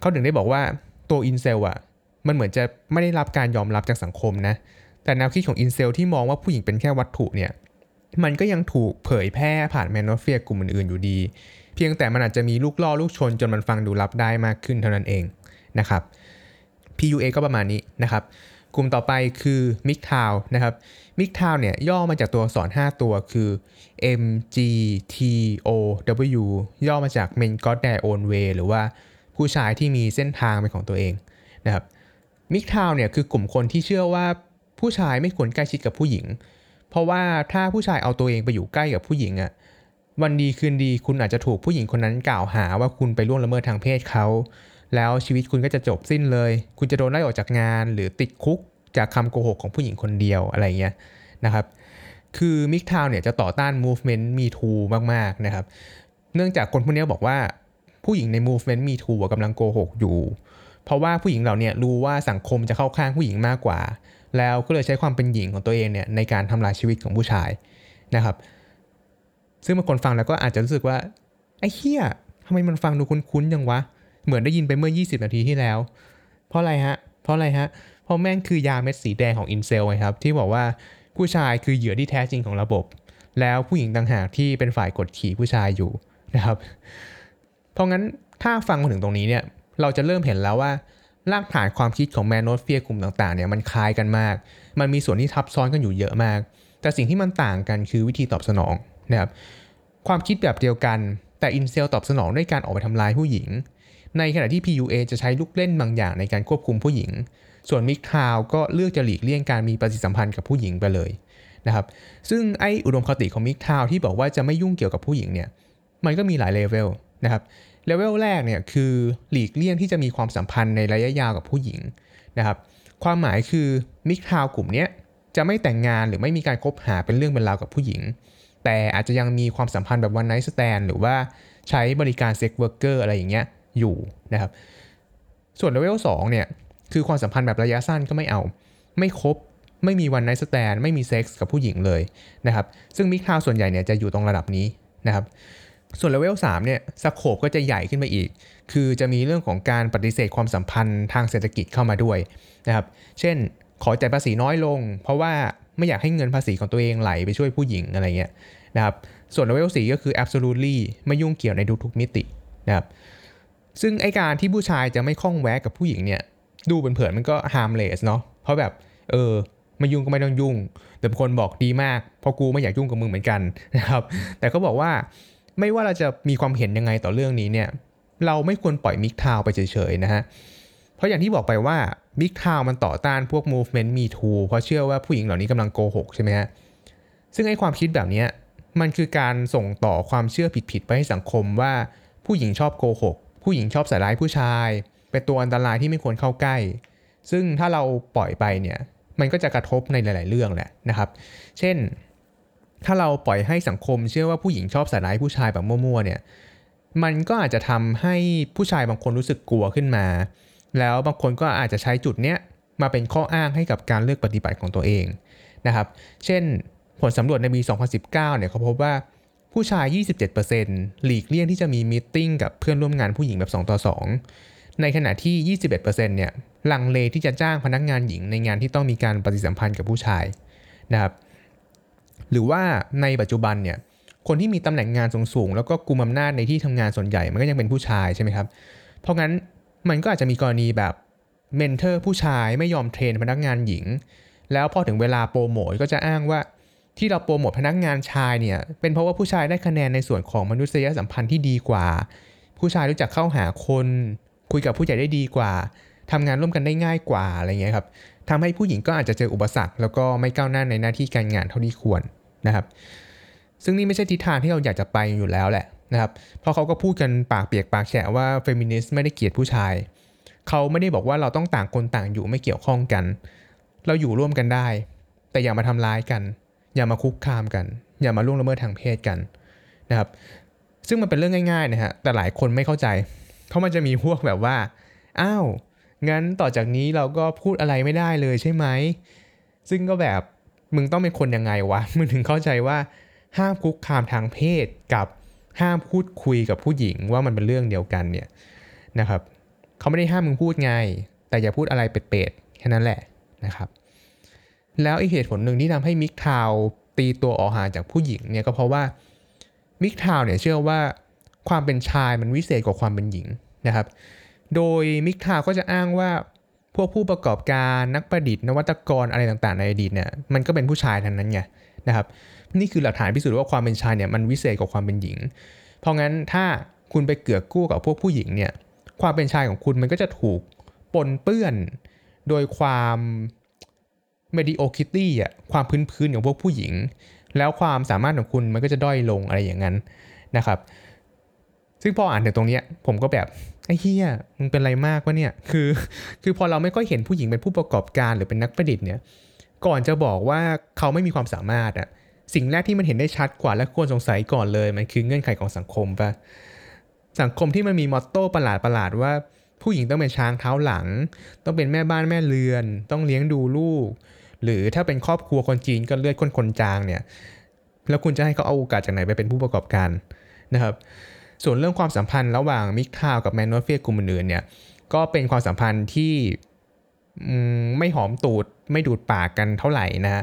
เขาถึงได้บอกว่า ตัวอินเซลอะมันเหมือนจะไม่ได้รับการยอมรับจากสังคมนะ แต่แนวคิดของอินเซลที่มองว่าผู้หญิงเป็นแค่วัตถุเนี่ย มันก็ยังถูกเผยแพร่ผ่านแมนนอเฟียกลุ่มอื่นๆอยู่ดี เพียงแต่มันอาจจะมีลูกล่อลูกชนจนมันฟังดูรับได้มากขึ้นเท่านั้นเองนะครับ PUA ก็ประมาณนี้นะครับ กลุ่มต่อไปคือ m i g t o w นะครับ m i g t o w เนี่ยย่อมาจากตัวอักษร 5 ตัวคือ M G T O W ย่อมาจาก Men Got Their Own Way หรือว่า ผู้ชายที่มีเส้นทางเป็นของตัวเองนะครับ m i g t o w เนี่ยคือกลุ่มคนที่เชื่อว่าผู้ชายไม่ควรใกล้ชิดกับผู้หญิง เพราะว่าถ้าผู้ชายเอาตัวเองไปอยู่ใกล้กับผู้หญิงอะ่ะวันดีคืนดีคุณอาจจะถูกผู้หญิงคนนั้นกล่าวหาว่าคุณไปล่วงละเมิดทางเพศเขา แล้วชีวิตคุณก็จะจบสิ้นเลย คุณจะโดนไล่ออกจากงาน หรือติดคุกจากคำโกหกของผู้หญิงคนเดียวอะไรเงี้ยนะครับคือมิกทาวเนี่ยจะต่อต้าน movement me too มากๆนะครับ เนื่องจากคนพวกนี้บอกว่า ผู้หญิงใน movement me too กำลังโกหกอยู่ เพราะว่าผู้หญิงเหล่านี้รู้ว่าสังคมจะเข้าข้างผู้หญิงมากกว่า แล้วก็เลยใช้ความเป็นหญิงของตัวเองเนี่ยในการทำลายชีวิตของผู้ชายนะครับ ซึ่งบางคนฟังแล้วก็อาจจะรู้สึกว่าไอ้เหี้ยทำไมมันฟังดูคุ้นๆ จังวะ เหมือนได้ยินไปเมื่อ 20 นาทีที่แล้ว เพราะอะไรฮะ เพราะอะไรฮะ เพราะแม่งคือยาเม็ดสีแดงของ incel ไงครับ ที่บอกว่าผู้ชายคือเหยื่อที่แท้จริงของระบบ แล้วผู้หญิงต่างหากที่เป็นฝ่ายกดขี่ผู้ชายอยู่นะครับ เพราะงั้นถ้าฟังมาถึงตรงนี้เนี่ยเราจะเริ่มเห็นแล้วว่ารากฐานความคิดของ manosphere กลุ่มต่างๆเนี่ยมันคล้ายกันมาก มันมีส่วนที่ทับซ้อนกันอยู่เยอะมาก แต่สิ่งที่มันต่างกันคือวิธีตอบสนองนะครับความคิดแบบเดียวกัน แต่ incel ตอบสนองด้วยการออกไปทำลายผู้หญิง ในขณะที่ PUA จะใช้ลูกเล่นบางอย่างในการควบคุมผู้หญิง ส่วน MGTOW ก็เลือกจะหลีกเลี่ยงการมีปฏิสัมพันธ์กับผู้หญิงไปเลยนะครับซึ่งไออุดมคติของ MGTOW ที่บอกว่าจะไม่ยุ่งเกี่ยวกับผู้หญิงเนี่ยมันก็มีหลายเลเวล นะครับเลเวลแรกเนี่ยคือหลีกเลี่ยงที่จะมีความสัมพันธ์ในระยะยาวกับผู้หญิงนะครับความหมายคือ MGTOW กลุ่มนี้จะไม่แต่งงานหรือไม่มีการคบหาเป็นเรื่องเป็นราวกับผู้หญิง แต่อาจจะยังมีความสัมพันธ์แบบ one night stand หรือว่าใช้บริการ sex worker อะไรอย่างเงี้ยอยู่นะครับส่วนเลเวล2เนี่ยคือความสัมพันธ์แบบระยะสั้นก็ไม่เอา ไม่คบไม่มี one night stand ไม่มีเซ็กส์กับผู้หญิงเลยนะครับซึ่ง MGTOW ส่วนใหญ่เนี่ยจะอยู่ตรงระดับนี้นะครับ ส่วนเลเวล3เนี่ย scope ก็จะใหญ่ขึ้นไปอีก คือจะมีเรื่องของการปฏิเสธความสัมพันธ์ทางเศรษฐกิจเข้ามาด้วยนะครับ เช่น ขอจ่ายภาษีน้อยลง เพราะว่าไม่อยากให้เงินภาษีของตัวเองไหลไปช่วยผู้หญิงอะไรเงี้ยนะครับ ส่วนเลเวล4ก็คือ absolutely ไม่ยุ่งเกี่ยวในทุกๆมิตินะครับ ซึ่งไอการที่ผู้ชายจะไม่ข้องแวะกับผู้หญิงเนี่ย ดูเป็นเผินๆมันก็ harmless เนาะ เพราะแบบ เออไม่ยุ่งก็ไม่ต้องยุ่ง แต่บางคนบอกดีมาก เพราะกูไม่อยากยุ่งกับมึงเหมือนกันนะครับ แต่ก็บอกว่า ไม่ว่าเราจะมีความเห็นยังไงต่อเรื่องนี้เนี่ย เราไม่ควรปล่อยมิกทาวไปเฉยๆนะฮะ เพราะอย่างที่บอกไปว่ามิกทาวมันต่อต้านพวก movement me too เพราะเชื่อว่าผู้หญิงเหล่านี้กำลังโกหกใช่ไหมฮะ ซึ่งไอ้ความคิดแบบนี้มันคือการส่งต่อความเชื่อผิดๆไปให้สังคมว่าผู้หญิงชอบโกหก ผู้หญิงชอบใส่ร้ายผู้ชาย เป็นตัวอันตรายที่ไม่ควรเข้าใกล้ ซึ่งถ้าเราปล่อยไปเนี่ยมันก็จะกระทบในหลาย ๆ เรื่องแหละนะครับ เช่น ถ้าเราปล่อยให้สังคมเชื่อว่าผู้หญิงชอบใส่ร้ายผู้ชายแบบมั่วๆเนี่ย มันก็อาจจะทำให้ผู้ชายบางคนรู้สึกกลัวขึ้นมา แล้วบางคนก็อาจจะใช้จุดเนี้ยมาเป็นข้ออ้างให้กับการเลือกปฏิบัติของตัวเองนะครับ เช่นผลสำรวจในปี 2019 เนี่ยเขาพบว่าผู้ชาย 27%หลีกเลี่ยงที่จะมีมีติ้งกับเพื่อนร่วมงานผู้หญิงแบบ 2 ต่อ 2 ในขณะที่ 21%เนี่ยลังเลที่จะจ้างพนักงานหญิงในงานที่ต้องมีการปฏิสัมพันธ์กับผู้ชายนะครับ หรือว่าในปัจจุบันเนี่ยคนที่มีตำแหน่งงานสูงๆแล้วก็กุมอำนาจในที่ทำงานส่วนใหญ่มันก็ยังเป็นผู้ชายใช่ไหมครับ เพราะงั้นมันก็อาจจะมีกรณีแบบ mentor ผู้ชายไม่ยอม train พนักงานหญิง แล้วพอถึงเวลาโปรโมทก็จะอ้างว่าที่เราโปรโมทพนักงานชายเนี่ยเป็นเพราะว่าผู้ชายได้คะแนนในส่วนของมนุษยสัมพันธ์ที่ดีกว่า ผู้ชายรู้จักเข้าหาคน คุยกับผู้ใหญ่ได้ดีกว่าทำงานร่วมกันได้ง่ายกว่าอะไรเงี้ยครับทำให้ผู้หญิงก็อาจจะเจออุปสรรค แล้วก็ไม่ก้าวหน้าในหน้าที่การงานเท่าที่ควร นะครับ ซึ่งนี่ไม่ใช่ทิศทางที่เราอยากจะไปอยู่แล้วแหละนะครับ เพราะเขาก็พูดกันปากเปียกปากแฉะว่าเฟมินิสต์ไม่ได้เกลียดผู้ชาย เขาไม่ได้บอกว่าเราต้องต่างคนต่างอยู่ไม่เกี่ยวข้องกัน เราอยู่ร่วมกันได้ แต่อย่ามาทำร้ายกัน อย่ามาคุกคามกัน อย่ามาล่วงละเมิดทางเพศกันนะครับ ซึ่งมันเป็นเรื่องง่ายๆนะฮะ แต่หลายคนไม่เข้าใจ เพราะมันจะมีพวกแบบว่า อ้าว งั้นต่อจากนี้เราก็พูดอะไรไม่ได้เลยใช่ไหม ซึ่งก็แบบ มึงต้องเป็นคนยังไงวะ มึงถึงเข้าใจว่าห้ามคุกคามทางเพศกับห้ามพูดคุยกับผู้หญิงว่ามันเป็นเรื่องเดียวกันเนี่ยนะครับเขาไม่ได้ห้ามมึงพูดไง แต่อย่าพูดอะไรเป็ดๆแค่นั้นแหละนะครับ แล้วอีกเหตุผลหนึ่งที่ทำให้มิกทาวตีตัวออกห่างจากผู้หญิงเนี่ยก็เพราะว่าMGTOW เนี่ยเชื่อว่าความเป็นชายมันวิเศษกว่าความเป็นหญิงนะครับ โดย MGTOW ก็จะอ้างว่า พวกผู้ประกอบการนักประดิษฐ์นวัตกรอะไรต่างๆในอดีตเนี่ยมันก็เป็นผู้ชายทั้งนั้นไงนะครับนี่คือหลักฐานพิสูจน์ว่าความเป็นชายเนี่ยมันวิเศษกว่าความเป็นหญิง เพราะงั้นถ้าคุณไปเกือกกู้กับพวกผู้หญิงเนี่ยความเป็นชายของคุณมันก็จะถูกปนเปื้อนโดยความ mediocrity อะความพื้นๆของพวกผู้หญิง แล้วความสามารถของคุณมันก็จะด้อยลงอะไรอย่างนั้นนะครับ ซึ่งพออ่านถึงตรงนี้ผมก็แบบ ไอ้เฮียมึงเป็นอะไรมากวะเนี่ย คือ คือพอเราไม่ค่อยเห็นผู้หญิงเป็นผู้ประกอบการหรือเป็นนักประดิษฐ์เนี่ย ก่อนจะบอกว่าเขาไม่มีความสามารถอะสิ่งแรกที่มันเห็นได้ชัดกว่าและควรสงสัยก่อนเลย มันคือเงื่อนไขของสังคมปะสังคมที่มันมีมอตโต้ประหลาดประหลาดว่า ผู้หญิงต้องเป็นช้างเท้าหลัง ต้องเป็นแม่บ้านแม่เรือน ต้องเลี้ยงดูลูก หรือถ้าเป็นครอบครัวคนจีนก็เลือดคนคนจางเนี่ย แล้วคุณจะให้เขาเอาโอกาสจากไหนไปเป็นผู้ประกอบการนะครับ ส่วนเรื่องความสัมพันธ์ระหว่างมิกทาวกับแมนนวเฟียกลุ่มอื่นเนี่ยก็เป็นความสัมพันธ์ที่ไม่หอมตูดไม่ดูดปากกันเท่าไหร่นะฮะ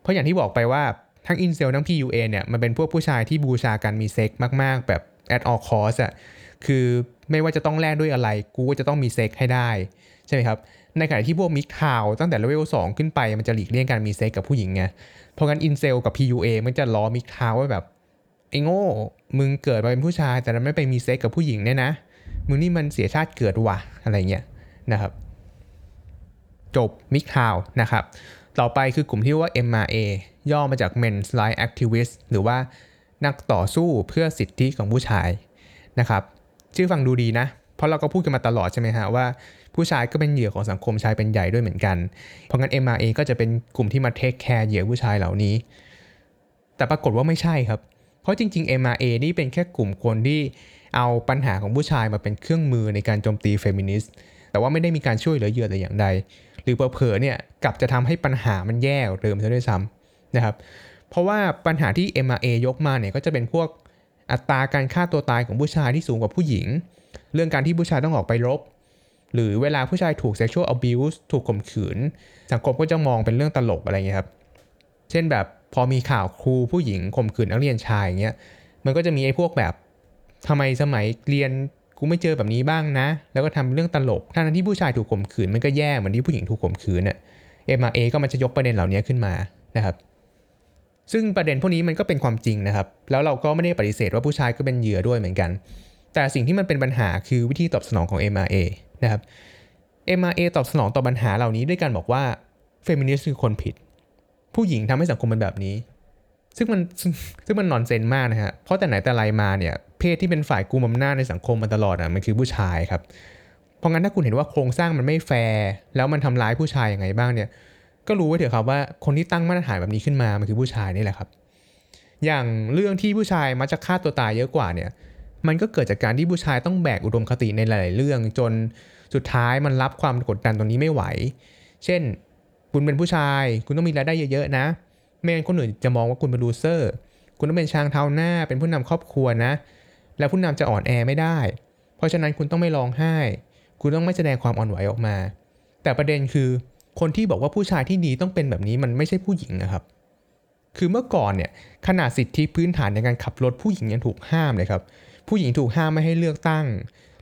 เพราะอย่างที่บอกไปว่าทั้งอินเซลทั้ง PUA เนี่ยมันเป็นพวกผู้ชายที่บูชาการมีเซ็กมาก ๆ แบบ at all cost อะคือไม่ว่าจะต้องแลกด้วยอะไรกูก็จะต้องมีเซ็กให้ได้ใช่ไหมครับในขณะที่พวก MGTOW ตั้งแต่เลเวล2ขึ้นไปมันจะหลีกเลี่ยงการมีเซ็กกับผู้หญิงไงเพราะงั้น incel กับ PUA มันจะล้อ MGTOW ว่าแบบ ไอ้โง่ มึงเกิดมาเป็นผู้ชาย แต่ไม่ไปมีเซ็กกับผู้หญิงเนี่ยนะ มึงนี่มันเสียชาติเกิดว่ะอะไรเงี้ยนะครับ จบ MGTOW นะครับ ต่อไปคือกลุ่มที่ว่า MRA ย่อมาจาก Men's Rights Activist หรือว่านักต่อสู้เพื่อสิทธิของผู้ชายนะครับ ชื่อฟังดูดีนะ เพราะเราก็พูดกันมาตลอดใช่ไหมฮะว่าผู้ชายก็เป็นเหยื่อของสังคมชายเป็นใหญ่ด้วยเหมือนกัน เพราะงั้น MRA ก็จะเป็นกลุ่มที่มา take care เหยื่อผู้ชายเหล่านี้ แต่ปรากฏว่าไม่ใช่ครับ เพราะจริง ๆ MRA นี่เป็นแค่กลุ่มคนที่เอาปัญหาของผู้ชายมาเป็นเครื่องมือในการโจมตีเฟมินิสต์แต่ว่าไม่ได้มีการช่วยเหลือเหยื่อแต่อย่างใด หรือเผลอๆเนี่ยกลับจะทำให้ปัญหามันแย่กว่าเดิมซะด้วยซ้ำำนะครับเพราะว่าปัญหาที่ MRA ยกมาเนี่ยก็จะเป็นพวกอัตราการฆ่าตัวตายของผู้ชายที่สูงกว่าผู้หญิง เรื่องการที่ผู้ชายต้องออกไปรบ หรือเวลาผู้ชายถูก sexual abuse ถูกข่มขืน สังคมก็จะมองเป็นเรื่องตลกอะไรเงี้ยครับ เช่นแบบ พอมีข่าวครูผู้หญิงข่มขืนนักเรียนชายอย่างเงี้ยมันก็จะมีไอ้พวกแบบทำไมสมัยเรียนกูไม่เจอแบบนี้บ้างนะ แล้วก็ทำเรื่องตลกทั้งที่ผู้ชายถูกข่มขืนมันก็แย่เหมือนที่ผู้หญิงถูกข่มขืนเนี่ยMRA ก็มันจะยกประเด็นเหล่านี้ขึ้นมานะครับ ซึ่งประเด็นพวกนี้มันก็เป็นความจริงนะครับ แล้วเราก็ไม่ได้ปฏิเสธว่าผู้ชายก็เป็นเหยื่อด้วยเหมือนกัน แต่สิ่งที่มันเป็นปัญหาคือวิธีตอบสนองของ MRA นะครับ MRA ตอบสนองต่อปัญหาเหล่านี้ด้วยการบอกว่าเฟมินิสต์คือคนผิด ผู้หญิงทำให้สังคมเป็นแบบนี้ ซึ่งมันซึ่งมัน nonsense มากนะฮะเพราะแต่ไหนแต่ไรมาเนี่ย เพศที่เป็นฝ่ายกุมอำนาจในสังคมมาตลอดอะมันคือผู้ชายครับ เพราะงั้นถ้าคุณเห็นว่าโครงสร้างมันไม่แฟร์แล้วมันทำร้ายผู้ชายยังไงบ้างเนี่ย ก็รู้ไว้เถอะครับว่าคนที่ตั้งมาตรฐานแบบนี้ขึ้นมามันคือผู้ชายนี่แหละครับ อย่างเรื่องที่ผู้ชายมักจะฆ่าตัวตายเยอะกว่าเนี่ยมันก็เกิดจากการที่ผู้ชายต้องแบกอุดมคติในหลาย ๆ เรื่อง จนสุดท้ายมันรับความกดดันตรงนี้ไม่ไหว เช่น คุณเป็นผู้ชาย คุณต้องมีรายได้เยอะๆนะ ไม่งั้นคนอื่นจะมองว่าคุณเป็น loser คุณต้องเป็นช้างเท้าหน้า เป็นผู้นำครอบครัวนะ แล้วผู้นำจะอ่อนแอไม่ได้ เพราะฉะนั้นคุณต้องไม่ร้องไห้ คุณต้องไม่แสดงความอ่อนไหวออกมา แต่ประเด็นคือ คนที่บอกว่าผู้ชายที่ดีต้องเป็นแบบนี้มันไม่ใช่ผู้หญิงนะครับ คือเมื่อก่อนเนี่ยขนาดสิทธิพื้นฐานในการขับรถผู้หญิงยังถูกห้ามเลยครับ ผู้หญิงถูกห้ามไม่ให้เลือกตั้ง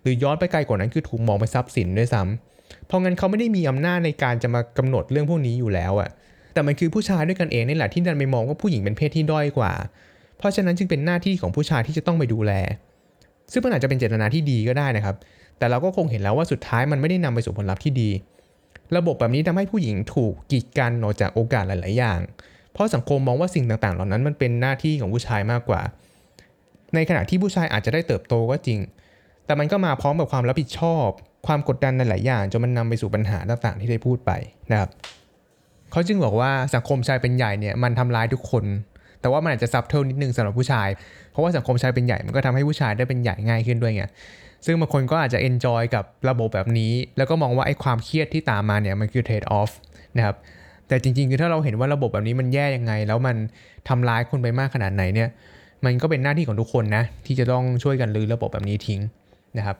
หรือย้อนไปไกลกว่านั้นคือถูกมองเป็นทรัพย์สินด้วยซ้ำ เพราะงั้นเขาไม่ได้มีอำนาจในการจะมากำหนดเรื่องพวกนี้อยู่แล้วอะแต่มันคือผู้ชายด้วยกันเองนี่แหละที่ดันไปมองว่าผู้หญิงเป็นเพศที่ด้อยกว่า เพราะฉะนั้นจึงเป็นหน้าที่ของผู้ชายที่จะต้องไปดูแล ซึ่งมันอาจจะเป็นเจตนาที่ดีก็ได้นะครับ แต่เราก็คงเห็นแล้วว่าสุดท้ายมันไม่ได้นำไปสู่ผลลัพธ์ที่ดี ระบบแบบนี้ทำให้ผู้หญิงถูกกีดกันออกจากโอกาสหลาย ๆ อย่าง เพราะสังคมมองว่าสิ่งต่าง ๆ เหล่านั้นมันเป็นหน้าที่ของผู้ชายมากกว่า ในขณะที่ผู้ชายอาจจะได้เติบโตก็จริง แต่มันก็มาพร้อมกับความรับผิดชอบ ความกดดันในหลายอย่างจนมันนำไปสู่ปัญหาต่างๆที่ได้พูดไปนะครับเขาจึงบอกว่าสังคมชายเป็นใหญ่เนี่ยมันทำร้ายทุกคน แต่ว่ามันอาจจะ subtle นิดนึงสำหรับผู้ชาย เพราะว่าสังคมชายเป็นใหญ่มันก็ทำให้ผู้ชายได้เป็นใหญ่ง่ายขึ้นด้วยไงซึ่งบางคนก็อาจจะ enjoy กับระบบแบบนี้ แล้วก็มองว่าไอ้ความเครียดที่ตามมาเนี่ยมันคือ trade-off นะครับแต่จริงๆ คือถ้าเราเห็นว่าระบบแบบนี้มันแย่ยังไง แล้วมันทำร้ายคนไปมากขนาดไหนเนี่ย มันก็เป็นหน้าที่ของทุกคนนะที่จะต้องช่วยกันรื้อระบบแบบนี้ทิ้งนะครับ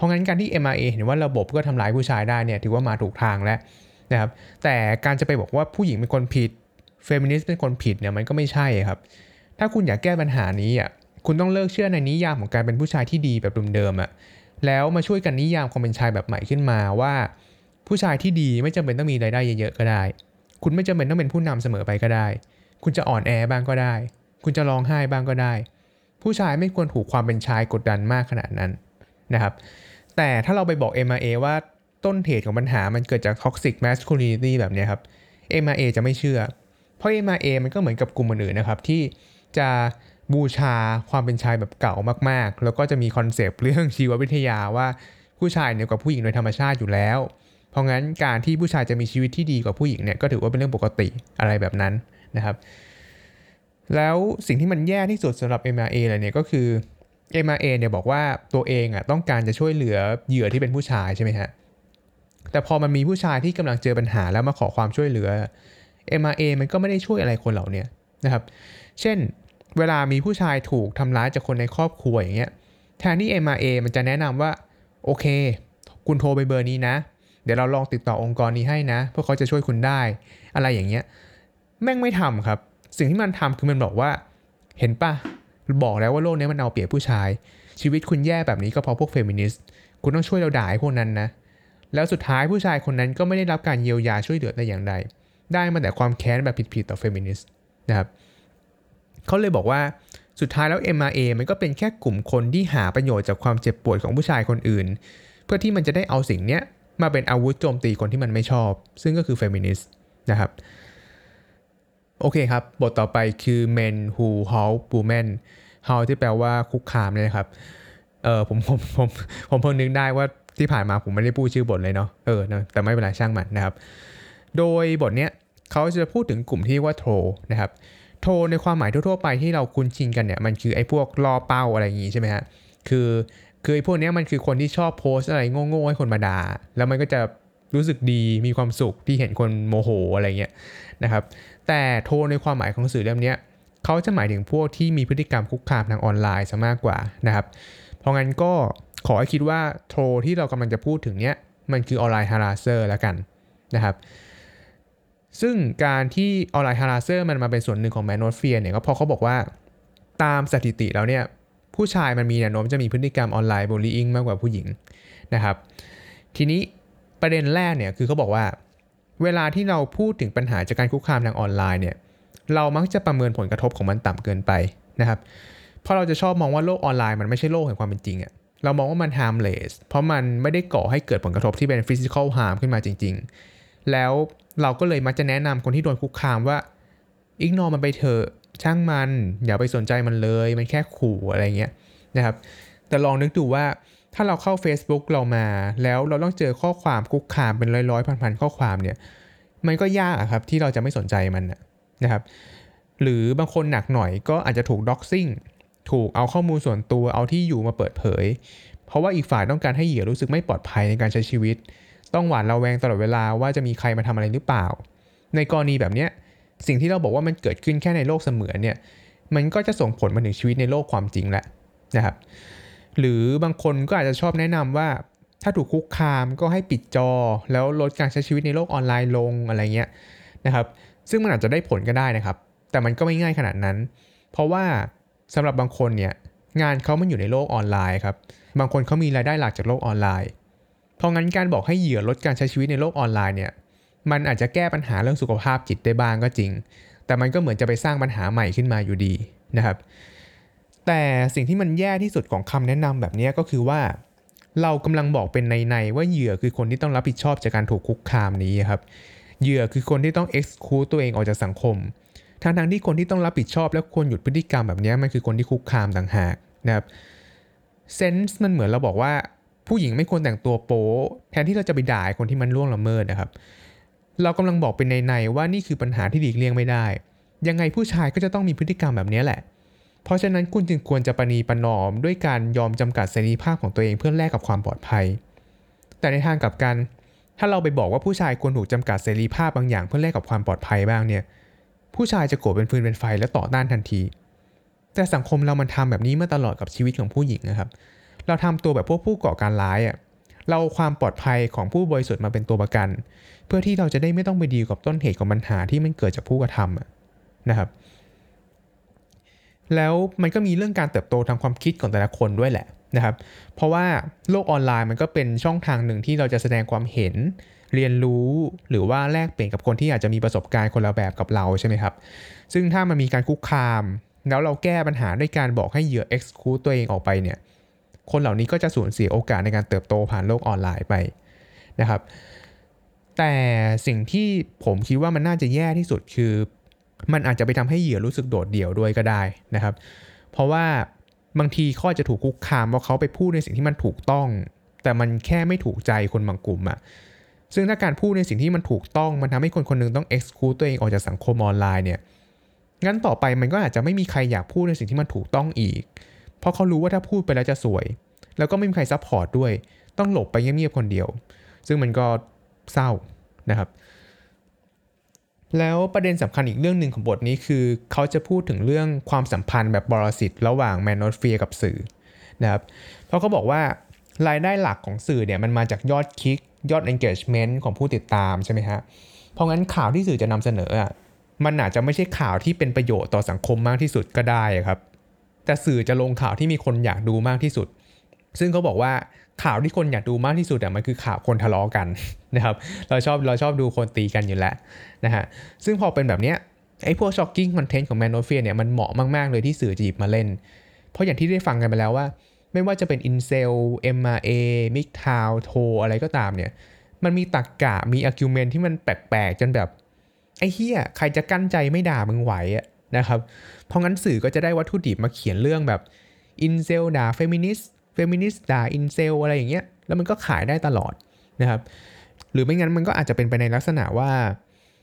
เพราะงั้นการที่ MRA เห็นว่าระบบก็ทำร้ายผู้ชายได้เนี่ยถือว่ามาถูกทางแล้วนะครับแต่การจะไปบอกว่าผู้หญิงเป็นคนผิดเฟมินิสต์เป็นคนผิดเนี่ยมันก็ไม่ใช่ครับ ถ้าคุณอยากแก้ปัญหานี้อะคุณต้องเลิกเชื่อในนิยามของการเป็นผู้ชายที่ดีแบบเดิมๆอะแล้วมาช่วยกันนิยามความเป็นชายแบบใหม่ขึ้นมาว่า ผู้ชายที่ดีไม่จำเป็นต้องมีรายได้เยอะๆก็ได้ คุณไม่จำเป็นต้องเป็นผู้นำเสมอไปก็ได้ คุณจะอ่อนแอบ้างก็ได้ คุณจะร้องไห้บ้างก็ได้ ผู้ชายไม่ควรถูกความเป็นชายกดดันมากขนาดนั้นนะครับ แต่ถ้าเราไปบอก MRA ว่าต้นเหตุของปัญหามันเกิดจาก toxic masculinity แบบนี้ครับ MRA จะไม่เชื่อ เพราะ MRA มันก็เหมือนกับกลุ่มอื่นนะครับ ที่จะบูชาความเป็นชายแบบเก่ามากๆ แล้วก็จะมีคอนเซปต์เรื่องชีววิทยาว่าผู้ชายเหนือกว่าผู้หญิงโดยธรรมชาติอยู่แล้ว เพราะงั้นการที่ผู้ชายจะมีชีวิตที่ดีกว่าผู้หญิงเนี่ยก็ถือว่าเป็นเรื่องปกติอะไรแบบนั้นนะครับ แล้วสิ่งที่มันแย่ที่สุดสำหรับ MRA เลยเนี่ยก็คือ MRA เนี่ยบอกว่าตัวเองอะต้องการจะช่วยเหลือเหยื่อที่เป็นผู้ชายใช่ไหมฮะ แต่พอมันมีผู้ชายที่กำลังเจอปัญหาแล้วมาขอความช่วยเหลือ MRA มันก็ไม่ได้ช่วยอะไรคนเหล่านี้นะครับ เช่น เวลามีผู้ชายถูกทำร้ายจากคนในครอบครัวอย่างเงี้ย แทนที่ MRA มันจะแนะนำว่า โอเค คุณโทรไปเบอร์นี้นะ เดี๋ยวเราลองติดต่อองค์กรนี้ให้นะ เพื่อเขาจะช่วยคุณได้ อะไรอย่างเงี้ย แม่งไม่ทำครับ สิ่งที่มันทำคือมันบอกว่า เห็นปะ บอกแล้วว่าโลกนี้มันเอาเปรียบผู้ชาย ชีวิตคุณแย่แบบนี้ก็เพราะพวกเฟมินิสต์คุณต้องช่วยเราด่าไอ้พวกนั้นนะแล้วสุดท้ายผู้ชายคนนั้นก็ไม่ได้รับการเยียวยาช่วยเหลือแต่อย่างใด ได้มาแต่ความแค้นแบบผิดๆต่อเฟมินิสต์นะครับเขาเลยบอกว่าสุดท้ายแล้ว MRA มันก็เป็นแค่กลุ่มคนที่หาประโยชน์จากความเจ็บปวดของผู้ชายคนอื่น เพื่อที่มันจะได้เอาสิ่งเนี้ยมาเป็นอาวุธโจมตีคนที่มันไม่ชอบ ซึ่งก็คือเฟมินิสต์นะครับ โอเคครับ บทต่อไปคือ Men Who Harass Women harass ที่แปลว่าคุกคามเนี่ยนะครับ เออผมผมผมผมเพิ่งนึกได้ว่าที่ผ่านมาผมไม่ได้พูดชื่อบทเลยเนาะ เออ แต่ไม่เป็นไรช่างมันนะครับ โดยบทเนี้ยเขาจะพูดถึงกลุ่มที่ว่า troll นะครับ troll ในความหมายทั่วๆไปที่เราคุ้นชินกันเนี่ยมันคือไอ้พวกล่อเป้าอะไรอย่างงี้ใช่ไหมฮะ คือคือไอ้พวกเนี้ยมันคือคนที่ชอบโพสอะไรโง่ๆให้คนมาด่า แล้วมันก็จะรู้สึกดีมีความสุขที่เห็นคนโมโหอะไรเงี้ยนะครับ แต่ troll ในความหมายของหนังสือเล่มนี้เขาจะหมายถึงพวกที่มีพฤติกรรมคุกคามทางออนไลน์ซะมากกว่านะครับ เพราะงั้นก็ขอให้คิดว่า troll ที่เรากำลังจะพูดถึงเนี้ยมันคือ online harasser แล้วกันนะครับ ซึ่งการที่ online harasser มันมาเป็นส่วนหนึ่งของ manosphere เนี่ยก็เพราะเขาบอกว่าตามสถิติแล้วเนี่ยผผู้ชายมันมีแนวโน้มจะมีพฤติกรรมออนไลน์บูลลี่อิงมากกว่าผู้หญิงนะครับ ทีนี้ประเด็นแรกเนี่ยคือเขาบอกว่า เวลาที่เราพูดถึงปัญหาจากการคุกคามทางออนไลน์เนี่ย เรามักจะประเมินผลกระทบของมันต่ำเกินไปนะครับ เพราะเราจะชอบมองว่าโลกออนไลน์มันไม่ใช่โลกแห่งความเป็นจริงอะเรามองว่ามัน harmless เพราะมันไม่ได้ก่อให้เกิดผลกระทบที่เป็น physical harm ขึ้นมาจริง ๆ แล้วเราก็เลยมักจะแนะนำคนที่โดนคุกคามว่า ignore มันไปเถอะช่างมัน อย่าไปสนใจมันเลย มันแค่ขู่อะไรเงี้ยนะครับ แต่ลองนึกดูว่า ถ้าเราเข้า Facebook เรามา แล้วเราต้องเจอข้อความคุกคามเป็นร้อยๆพันๆข้อความเนี่ยมันก็ยากอะครับที่เราจะไม่สนใจมันนะครับ หรือบางคนหนักหน่อยก็อาจจะถูกด็อกซิ่งถูกเอาข้อมูลส่วนตัวเอาที่อยู่มาเปิดเผย เพราะว่าอีกฝ่ายต้องการให้เหยื่อรู้สึกไม่ปลอดภัยในการใช้ชีวิต ต้องหวาดระแวงตลอดเวลาว่าจะมีใครมาทำอะไรหรือเปล่า ในกรณีแบบเนี้ยสิ่งที่เราบอกว่ามันเกิดขึ้นแค่ในโลกเสมือนเนี่ยมันก็จะส่งผลมาถึงชีวิตในโลกความจริงแหละนะครับ หรือบางคนก็อาจจะชอบแนะนำว่า ถ้าถูกคุกคามก็ให้ปิดจอ แล้วลดการใช้ชีวิตในโลกออนไลน์ลงอะไรเงี้ยนะครับ ซึ่งมันอาจจะได้ผลก็ได้นะครับ แต่มันก็ไม่ง่ายขนาดนั้น เพราะว่าสำหรับบางคนเนี่ยงานเขามันอยู่ในโลกออนไลน์ครับ บางคนเขามีรายได้หลักจากโลกออนไลน์ เพราะงั้นการบอกให้เหยื่อลดการใช้ชีวิตในโลกออนไลน์เนี่ย มันอาจจะแก้ปัญหาเรื่องสุขภาพจิตได้บ้างก็จริง แต่มันก็เหมือนจะไปสร้างปัญหาใหม่ขึ้นมาอยู่ดีนะครับ แต่สิ่งที่มันแย่ที่สุดของคำแนะนำแบบนี้ก็คือว่า เรากำลังบอกเป็นในๆว่าเหยื่อคือคนที่ต้องรับผิดชอบจากการถูกคุกคามนี้ครับ เหยื่อคือคนที่ต้อง exclude ตัวเองออกจากสังคมทั้งทั้งที่คนที่ต้องรับผิดชอบและควรหยุดพฤติกรรมแบบนี้มันคือคนที่คุกคามต่างหากนะครับเซนส์มันเหมือนเราบอกว่าผู้หญิงไม่ควรแต่งตัวโป๊แทนที่เราจะไปด่าคนที่มันล่วงละเมิดนะครับ เรากำลังบอกเป็นในๆว่านี่คือปัญหาที่หลีกเลี่ยงไม่ได้ ยังไงผู้ชายก็จะต้องมีพฤติกรรมแบบนี้แหละ เพราะฉะนั้นคุณจึงควรจะประนีประนอมด้วยการยอมจำกัดเสรีภาพของตัวเองเพื่อแลกกับความปลอดภัย แต่ในทางกลับกัน ถ้าเราไปบอกว่าผู้ชายควรถูกจำกัดเสรีภาพบางอย่างเพื่อแลกกับความปลอดภัยบ้างเนี่ย ผู้ชายจะโกรธเป็นฟืนเป็นไฟและต่อต้านทันที แต่สังคมเรามันทำแบบนี้มาตลอดกับชีวิตของผู้หญิงนะครับ เราทำตัวแบบพวกผู้ก่อการร้ายอะ่ะ เราความปลอดภัยของผู้บริสุทธิ์มาเป็นตัวประกัน เพื่อที่เราจะได้ไม่ต้องไปดีกับต้นเหตุของปัญหาที่มันเกิดจากผู้กระทำนะครับ แล้วมันก็มีเรื่องการเติบโตทางความคิดของแต่ละคนด้วยแหละนะครับ เพราะว่าโลกออนไลน์มันก็เป็นช่องทางหนึ่งที่เราจะแสดงความเห็น เรียนรู้หรือว่าแลกเปลี่ยนกับคนที่อาจจะมีประสบการณ์คนละแบบกับเราใช่ไหมครับ ซึ่งถ้ามันมีการคุกคาม แล้วเราแก้ปัญหาด้วยการบอกให้เหยื่อ exclude ตัวเองออกไปเนี่ย คนเหล่านี้ก็จะสูญเสียโอกาสในการเติบโตผ่านโลกออนไลน์ไปนะครับ แต่สิ่งที่ผมคิดว่ามันน่าจะแย่ที่สุดคือ มันอาจจะไปทำให้เหยื่อรู้สึกโดดเดี่ยวด้วยก็ได้นะครับ เพราะว่าบางทีเขาจะถูกคุกคามว่าเขาไปพูดในสิ่งที่มันถูกต้อง แต่มันแค่ไม่ถูกใจคนบางกลุ่มอะซึ่งถ้าการพูดในสิ่งที่มันถูกต้องมันทำให้คนคนนึงต้อง exclude ตัวเองออกจากสังคมออนไลน์เนี่ยงั้นต่อไปมันก็อาจจะไม่มีใครอยากพูดในสิ่งที่มันถูกต้องอีก เพราะเขารู้ว่าถ้าพูดไปแล้วจะซวย แล้วก็ไม่มีใคร support ด้วย ต้องหลบไปเงียบๆคนเดียว ซึ่งมันก็เศร้านะครับ แล้วประเด็นสำคัญอีกเรื่องหนึ่งของบทนี้คือ เขาจะพูดถึงเรื่องความสัมพันธ์แบบบริสิทธิ์ระหว่าง manosphere กับสื่อนะครับเพราะเขาบอกว่ารายได้หลักของสื่อเนี่ยมันมาจากยอดคลิก ยอด engagement ของผู้ติดตามใช่ไหมฮะเพราะงั้นข่าวที่สื่อจะนำเสนออะมันอาจจะไม่ใช่ข่าวที่เป็นประโยชน์ต่อสังคมมากที่สุดก็ได้ครับ แต่สื่อจะลงข่าวที่มีคนอยากดูมากที่สุด ซึ่งเขาบอกว่า ข่าวที่คนอยากดูมากที่สุดอะมันคือข่าวคนทะเลาะกันนะครับ เราชอบเราชอบดูคนตีกันอยู่แล้วนะฮะ ซึ่งพอเป็นแบบเนี้ยไอ้พวก shocking content ของ Man of Fear เนี่ยมันเหมาะมาก ๆ เลยที่สื่อจะหยิบมาเล่น เพราะอย่างที่ได้ฟังกันไปแล้วว่า ไม่ว่าจะเป็น Incel MRA m i g t o w โทอะไรก็ตามเนี่ย มันมีตรรกะมี argument ที่มันแปลก ๆ จนแบบ ไอ้เหี้ยใครจะกลั้นใจไม่ด่ามึงไหวอะนะครับ เพราะงั้นสื่อก็จะได้วัตถุดิบมาเขียนเรื่องแบบ incel ด่าเฟมินิสต์ เฟมินิสต์ด่า incel อะไรอย่างเงี้ยแล้วมันก็ขายได้ตลอดนะครับหรือไม่งั้นมันก็อาจจะเป็นไปในลักษณะว่า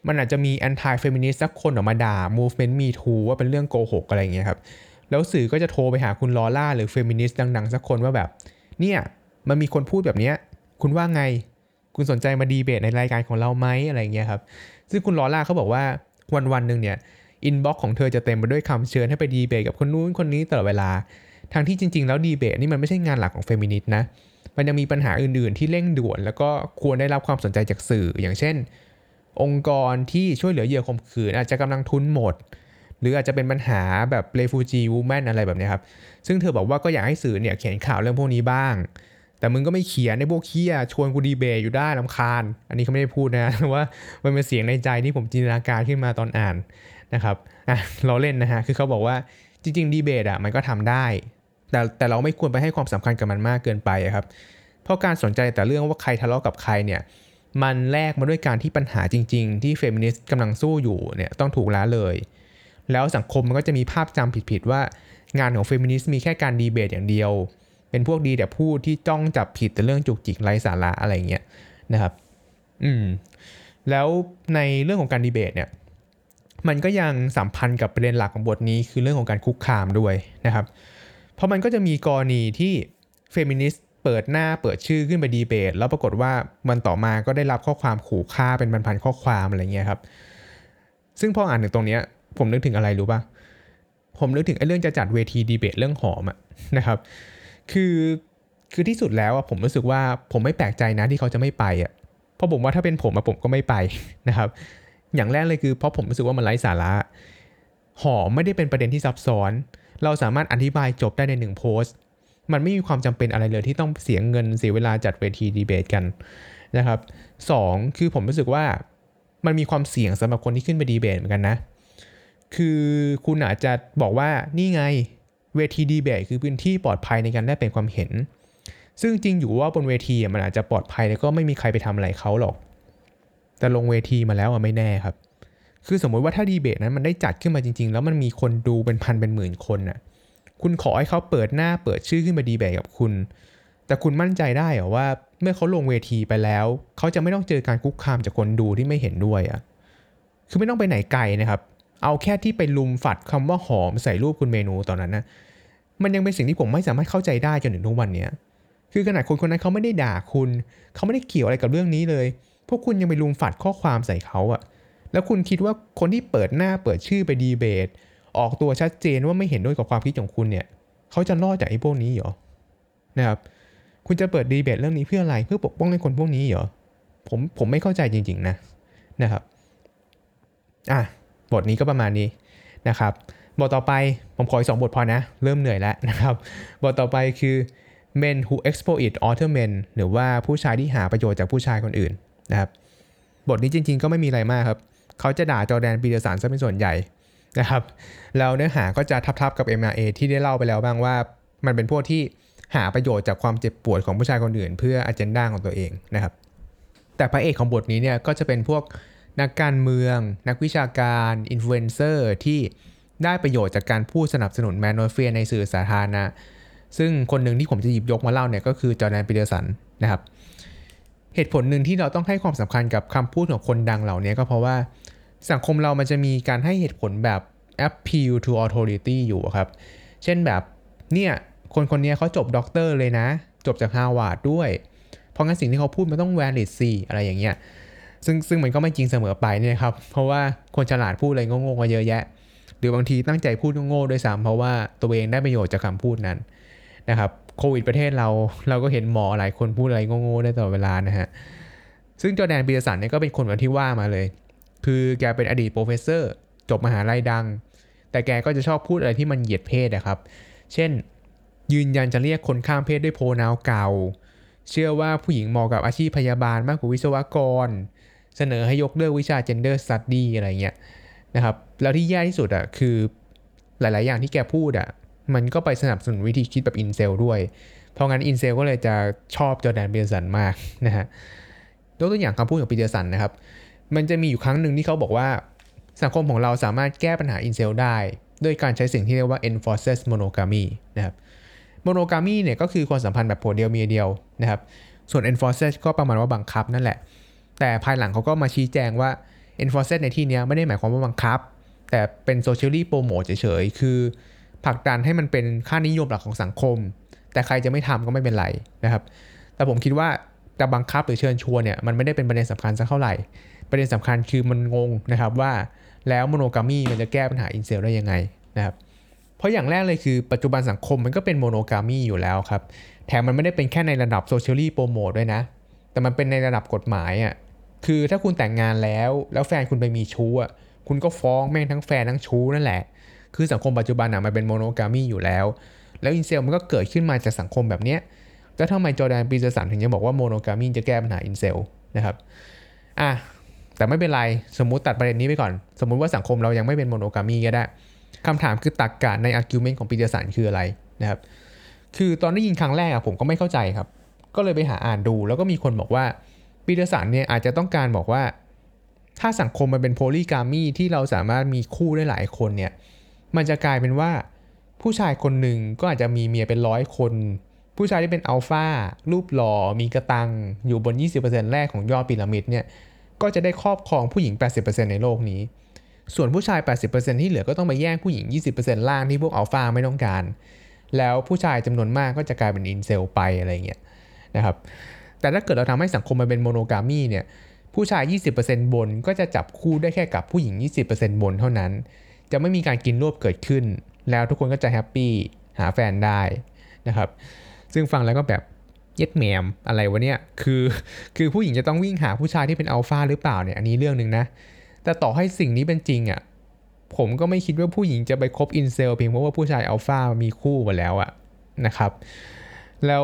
มันอาจจะมี anti-feminist สักคนออกมาด่า movement Me Too ว่าเป็นเรื่องโกหกอะไรอย่างเงี้ยครับแล้วสื่อก็จะโทรไปหาคุณลอร่าหรือเฟมินิสต์ดังๆ สักคนว่าแบบ เนี่ยมันมีคนพูดแบบเนี้ยคุณว่าไงคุณสนใจมาดีเบตในรายการของเราไหมอะไรเงี้ยครับซึ่งคุณลอร่าเขาบอกว่าวันวันหนึ่งเนี่ย inbox ของเธอจะเต็มไปด้วยคำเชิญให้ไปดีเบตกับคนนู้นคนนี้ตลอดเวลา ทั้งที่จริง ๆ แล้วดีเบตนี่มันไม่ใช่งานหลักของเฟมินิสต์นะ มันยังมีปัญหาอื่นๆ ที่เร่งด่วน แล้วก็ควรได้รับความสนใจจากสื่อ อย่างเช่น องค์กรที่ช่วยเหลือเหยื่อข่มขืน อาจจะกำลังทุนหมด หรืออาจจะเป็นปัญหาแบบ refugee woman อะไรแบบนี้ครับ ซึ่งเธอบอกว่าก็อยากให้สื่อเนี่ยเขียนข่าวเรื่องพวกนี้บ้าง แต่มึงก็ไม่เขียนในพวกเคียชวนกูดีเบตอยู่ได้ลำคาญ อันนี้เขาไม่ได้พูดนะว่ามันเป็นเสียงในใจที่ผมจินตนาการขึ้นมาตอนอ่านนะครับอะเราเล่นนะฮะคือเขาบอกว่าจริงๆดีเบตอะมันก็ทำได้ แต่แต่เราไม่ควรไปให้ความสำคัญกับมันมากเกินไปครับ เพราะการสนใจแต่เรื่องว่าใครทะเลาะกับใครเนี่ยมันแลกมาด้วยการที่ปัญหาจริง ๆ ที่เฟมินิสต์กำลังสู้อยู่เนี่ยต้องถูกละเลย แล้วสังคมมันก็จะมีภาพจำผิดๆว่างานของเฟมินิสต์มีแค่การดีเบตอย่างเดียว เป็นพวกดีแต่พูดที่จ้องจับผิดแต่เรื่องจุกจิกไร้สาระอะไรเงี้ยนะครับ อืม แล้วในเรื่องของการดีเบตเนี่ย มันก็ยังสัมพันธ์กับประเด็นหลักของบทนี้คือเรื่องของการคุกคามด้วยนะครับ เพราะมันก็จะมีกรณีที่เฟมินิสต์เปิดหน้าเปิดชื่อขึ้นไปดีเบต แล้วปรากฏว่ามันต่อมาก็ได้รับข้อความขู่ฆ่าเป็นพันๆข้อความอะไรเงี้ยครับ ซึ่งพออ่านถึงตรงเนี้ยผมนึกถึงอะไรรู้ป่ะ ผมนึกถึงไอ้เรื่องจะจัดเวทีดีเบตเรื่องหอมอะนะครับ คือคือที่สุดแล้วอะผมรู้สึกว่าผมไม่แปลกใจนะที่เขาจะไม่ไปอะเพราะผมว่าถ้าเป็นผมอะผมก็ไม่ไปนะครับ อย่างแรกเลยคือเพราะผมรู้สึกว่ามันไร้สาระหอมไม่ได้เป็นประเด็นที่ซับซ้อน เราสามารถอธิบายจบได้ในหนึ่งโพสต์ มันไม่มีความจำเป็นอะไรเลยที่ต้องเสียเงินเสียเวลาจัดเวทีดีเบตกันนะครับสองคือผมรู้สึกว่ามันมีความเสี่ยงสำหรับคนที่ขึ้นไปดีเบตเหมือนกันนะ คือคุณอาจจะบอกว่านี่ไงเวทีดีเบตคือพื้นที่ปลอดภัยในการแลกเปลี่ยนความเห็น ซึ่งจริงอยู่ว่าบนเวทีมันอาจจะปลอดภัยแล้วก็ไม่มีใครไปทำอะไรเขาหรอก แต่ลงเวทีมาแล้วอะไม่แน่ครับ คือสมมติว่าถ้าดีเบตนั้นมันได้จัดขึ้นมาจริง ๆ แล้วมันมีคนดูเป็นพันเป็นหมื่นคนน่ะคุณขอให้เขาเปิดหน้าเปิดชื่อขึ้นมาดีเบตกับคุณ แต่คุณมั่นใจได้เหรอว่า เมื่อเขาลงเวทีไปแล้ว เขาจะไม่ต้องเจอการคุกคามจากคนดูที่ไม่เห็นด้วยอะคือไม่ต้องไปไหนไกลนะครับ เอาแค่ที่ไปลุมฝัดคำว่าหอมใส่รูปคุณเมนูตอนนั้นนะมันยังเป็นสิ่งที่ผมไม่สามารถเข้าใจได้จนถึงทุกวันเนี้ยคือขนาดคนคนนั้นเขาไม่ได้ด่าคุณ เขาไม่ได้เกี่ยวอะไรกับเรื่องนี้เลย พวกคุณยังไปลุมฝัดข้อความใส่เขาอะ แล้วคุณคิดว่าคนที่เปิดหน้าเปิดชื่อไปดีเบต ออกตัวชัดเจนว่าไม่เห็นด้วยกับความคิดของคุณเนี่ยเขาจะรอดจากไอ้พวกนี้เหรอนะครับคุณจะเปิดดีเบตเรื่องนี้เพื่ออะไรเพื่อปกป้องให้คนพวกนี้เหรอผมผมไม่เข้าใจจริง ๆ นะนะครับอะบทนี้ก็ประมาณนี้นะครับบทต่อไปผมขออีกสองบทพอนะ เริ่มเหนื่อยแล้วนะครับ บทต่อไปคือ men who exploit other men หรือว่าผู้ชายที่หาประโยชน์จากผู้ชายคนอื่นนะครับ บทนี้จริง ๆ ก็ไม่มีอะไรมากครับ เขาจะด่าจอแดนปีเตอร์สันซะเป็นส่วนใหญ่นะครับแล้วเนื้อหาก็จะทับๆกับ MRA ที่ได้เล่าไปแล้วบ้างว่า มันเป็นพวกที่หาประโยชน์จากความเจ็บปวดของผู้ชายคนอื่น เพื่ออ g e n d a ของตัวเองนะครับ แต่พระเอกของบทนี้เนี่ยก็จะเป็นพวกนักการเมือง นักวิชาการอินฟลูเอนเซอร์ที่ได้ประโยชน์จากการพูดสนับสนุน manosphere ในสื่อสาธารณะซึ่งคนหนึ่งที่ผมจะหยิบยกมาเล่าเนี่ยก็คือจอร์แดนปีเตอร์สันนะครับ เหตุผลหนึ่งที่เราต้องให้ความสำคัญกับคำพูดของคนดังเหล่านี้ก็เพราะว่า สังคมเรามันจะมีการให้เหตุผลแบบ appeal to authority อยู่ครับ เช่นแบบเนี่ยคนคนนี้เขาจบด็อกเตอร์เลยนะ จบจากฮาร์วาร์ดด้วย เพราะงั้นสิ่งที่เขาพูดมันต้อง valid สิอะไรอย่างเงี้ยซึ่งซึ่งมันก็ไม่จริงเสมอไปเนี่ยครับ เพราะว่าคนฉลาดพูดอะไรโง่ๆมาเยอะแยะ หรือบางทีตั้งใจพูดโง่ๆด้วยซ้ำเพราะว่าตัวเองได้ประโยชน์จากคำพูดนั้นนะครับโควิดประเทศเราเราก็เห็นหมอหลายคนพูดอะไรโง่ๆได้ตลอดเวลานะฮะซึ่งจอร์แดนปีเตอร์สันเนี่ยก็เป็นคนแบบที่ว่ามาเลย คือแกเป็นอดีต professor จบมหาลัยดัง แต่แกก็จะชอบพูดอะไรที่มันเหยียดเพศนะครับ เช่น ยืนยันจะเรียกคนข้ามเพศด้วย pronoun เก่า เชื่อว่าผู้หญิงเหมาะกับอาชีพพยาบาลมากกว่าวิศวกร เสนอให้ยกเลิกวิชา gender study อะไรเงี้ยนะครับ แล้วที่แย่ที่สุดอะคือหลาย ๆ อย่างที่แกพูดอะมันก็ไปสนับสนุนวิธีคิดแบบ incel ด้วย เพราะงั้น incel ก็เลยจะชอบจอร์แดนปีเตอร์สันมากนะฮะยกตัวอย่างคำพูดของปีเตอร์สันนะครับ มันจะมีอยู่ครั้งหนึ่งที่เขาบอกว่า สังคมของเราสามารถแก้ปัญหาอินเซลได้ ด้วยการใช้สิ่งที่เรียกว่า enforces monogamy นะครับ monogamy เนี่ยก็คือความสัมพันธ์แบบผัวเดียวเมียเดียวนะครับ ส่วน enforces ก็ประมาณว่าบังคับนั่นแหละ แต่ภายหลังเขาก็มาชี้แจงว่า enforces ในที่นี้ไม่ได้หมายความว่าบังคับ แต่เป็น socially promote เฉยๆ คือผลักดันให้มันเป็นค่านิยมหลักของสังคม แต่ใครจะไม่ทำก็ไม่เป็นไรนะครับ แต่ผมคิดว่าจะบังคับหรือเชิญชวนเนี่ยมันไม่ได้เป็นประเด็นสำคัญสักเท่าไหร่ ประเด็นสำคัญคือมันงงนะครับว่าแล้ว monogamy มันจะแก้ปัญหา incel ได้ยังไงนะครับเพราะอย่างแรกเลยคือปัจจุบันสังคมมันก็เป็น monogamy อยู่แล้วครับ แถมมันไม่ได้เป็นแค่ในระดับ socially promote ด้วยนะ แต่มันเป็นในระดับกฎหมายอะ่ะคือถ้าคุณแต่งงานแล้ว แล้วแฟนคุณไปมีชู้อะคุณก็ฟ้องแม่งทั้งแฟนทั้งชู้นั่นแหละ คือสังคมปัจจุบันอะมันเป็น monogamy อยู่แล้ว แล้ว incel มันก็เกิดขึ้นมาจากสังคมแบบเนี้ยแล้วทำไมจอร์แดนปีเตอร์สันถึงจะบอกว่า monogamy จะแก้ปัญหา incelนะครับอะ แต่ไม่เป็นไรสมมุติตัดประเด็นนี้ไปก่อน สมมุติว่าสังคมเรายังไม่เป็น monogamy ก็ได้คำถามคือตรรกะใน argument ของปีเตอร์สันคืออะไรนะครับคือตอนได้ยินครั้งแรกอะผมก็ไม่เข้าใจครับ ก็เลยไปหาอ่านดู แล้วก็มีคนบอกว่าปีเตอร์สันเนี่ยอาจจะต้องการบอกว่า ถ้าสังคมมันเป็น polygamy ที่เราสามารถมีคู่ได้หลายคนเนี่ยมันจะกลายเป็นว่าผู้ชายคนหนึ่งก็อาจจะมีเมียเป็นร้อยคน ผู้ชายที่เป็นอัลฟารูปหล่อมีกระตัง อยู่บน 20%แรกของยอดพีระมิดเนี่ย ก็จะได้ครอบครองผู้หญิง 80%ในโลกนี้ ส่วนผู้ชาย 80%ที่เหลือก็ต้องไปแย่งผู้หญิง 20%ล่างที่พวกอัลฟาไม่ต้องการ แล้วผู้ชายจำนวนมากก็จะกลายเป็นอินเซลไปอะไรเงี้ยนะครับ แต่ถ้าเกิดเราทำให้สังคมมันเป็นโมโนกามีเนี่ย ผู้ชาย 20%บนก็จะจับคู่ได้แค่กับผู้หญิง 20%บนเท่านั้น จะไม่มีการกินรวบเกิดขึ้น แล้วทุกคนก็จะ happy หาแฟนได้นะครับ ซึ่งฟังแล้วก็แบบ เย็ดแหม่มอะไรวะเนี่ย คือ คือผู้หญิงจะต้องวิ่งหาผู้ชายที่เป็นอัลฟาหรือเปล่าเนี่ย อันนี้เรื่องหนึ่งนะ แต่ต่อให้สิ่งนี้เป็นจริงอะ่ะ ผมก็ไม่คิดว่าผู้หญิงจะไปคบ incel เพียงเพราะว่าผู้ชายอัลฟามีคู่มาแล้วอะนะครับ แล้ว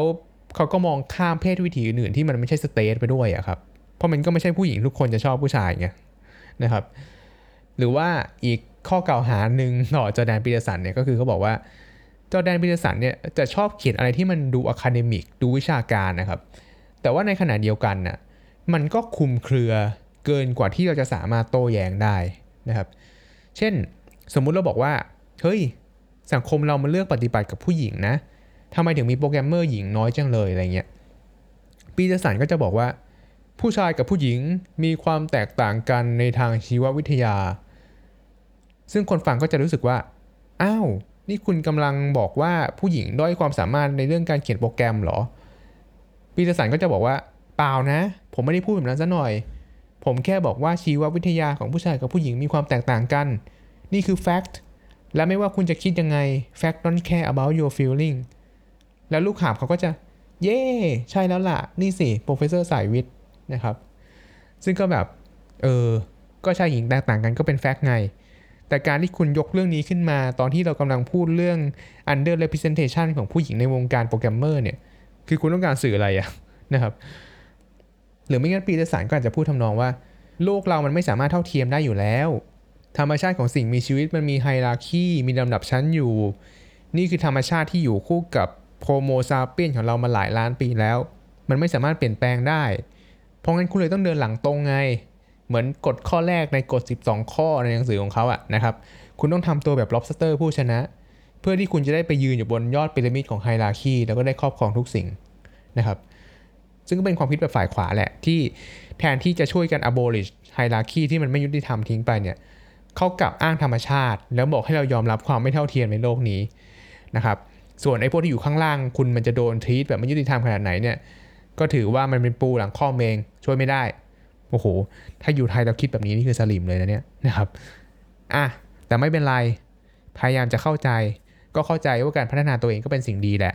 เขาก็มองข้ามเพศวิถีอื่นที่มันไม่ใช่ straight ไปด้วยอะครับ เพราะมันก็ไม่ใช่ผู้หญิงทุกคนจะชอบผู้ชายไงนะครับ หรือว่าอีกข้อกล่าวหาหนึ่งต่อจอร์แดนปีเตอร์สันเนี่ยก็คือเขาบอกว่า จอร์แดนปีเตอร์สันเนี่ยจะชอบเขียนอะไรที่มันดู academic ดูวิชาการนะครับ แต่ว่าในขณะเดียวกันน่ะมันก็คลุมเครือเกินกว่าที่เราจะสามารถโต้แย้งได้นะครับ เช่นสมมุติเราบอกว่า เฮ้ย สังคมเรามันเลือกปฏิบัติกับผู้หญิงนะทำไมถึงมีโปรแกรมเมอร์หญิงน้อยจังเลยอะไรเงี้ยปีเตอร์สันก็จะบอกว่า ผู้ชายกับผู้หญิงมีความแตกต่างกันในทางชีววิทยา ซึ่งคนฟังก็จะรู้สึกว่า อ้าว นี่คุณกำลังบอกว่าผู้หญิงด้อยความสามารถในเรื่องการเขียนโปรแกรมเหรอ ปีเตอร์สันก็จะบอกว่า เปล่านะ ผมไม่ได้พูดแบบนั้นซะหน่อย ผมแค่บอกว่าชีววิทยาของผู้ชายกับผู้หญิงมีความแตกต่างกัน นี่คือ fact และไม่ว่าคุณจะคิดยังไง fact don't care about your feeling แล้วลูกหาบเขาก็จะ เย่ใช่แล้วล่ะ นี่สิ professor สายวิทย์นะครับ ซึ่งก็แบบ เออ ก็ชายหญิงแตกต่างกันก็เป็น fact ไง แต่การที่คุณยกเรื่องนี้ขึ้นมา ตอนที่เรากำลังพูดเรื่อง under representation ของผู้หญิงในวงการโปรแกรมเมอร์เนี่ย คือคุณต้องการสื่ออะไรอะนะครับ หรือไม่งั้นปีเตอร์สันก็อาจจะพูดทำนองว่า โลกเรามันไม่สามารถเท่าเทียมได้อยู่แล้ว ธรรมชาติของสิ่งมีชีวิตมันมี hierarchy มีลำดับชั้นอยู่ นี่คือธรรมชาติที่อยู่คู่กับโ o โมซาเปียนของเรามาหลายล้านปีแล้ว มันไม่สามารถเปลี่ยนแปลงได้ เพราะงั้นคุณเลยต้องเดินหลังตรงไง เหมือนกฎข้อแรกในกฎ 12 ข้อในหนังสือของเขาอะนะครับ คุณต้องทำตัวแบบ lobster ผู้ชนะ เพื่อที่คุณจะได้ไปยืนอยู่บนยอดพีระมิดของไฮราคีแล้วก็ได้ครอบครองทุกสิ่งนะครับ ซึ่งก็เป็นความคิดแบบฝ่ายขวาแหละที่แทนที่จะช่วยกัน abolish ไฮราคีที่มันไม่ยุติธรรมทิ้งไปเนี่ยเขากลับอ้างธรรมชาติ แล้วบอกให้เรายอมรับความไม่เท่าเทียมในโลกนี้นะครับ ส่วนไอ้พวกที่อยู่ข้างล่าง คุณมันจะโดนทีตแบบไม่ยุติธรรมขนาดไหนเนี่ยก็ถือว่ามันเป็นปูหลังข้อเองช่วยไม่ได้ โอ้โห ถ้าอยู่ไทยเราคิดแบบนี้นี่คือสลิมเลยนะเนี่ยนะครับอะแต่ไม่เป็นไร พยายามจะเข้าใจ ก็เข้าใจว่าการพัฒนาตัวเองก็เป็นสิ่งดีแหละ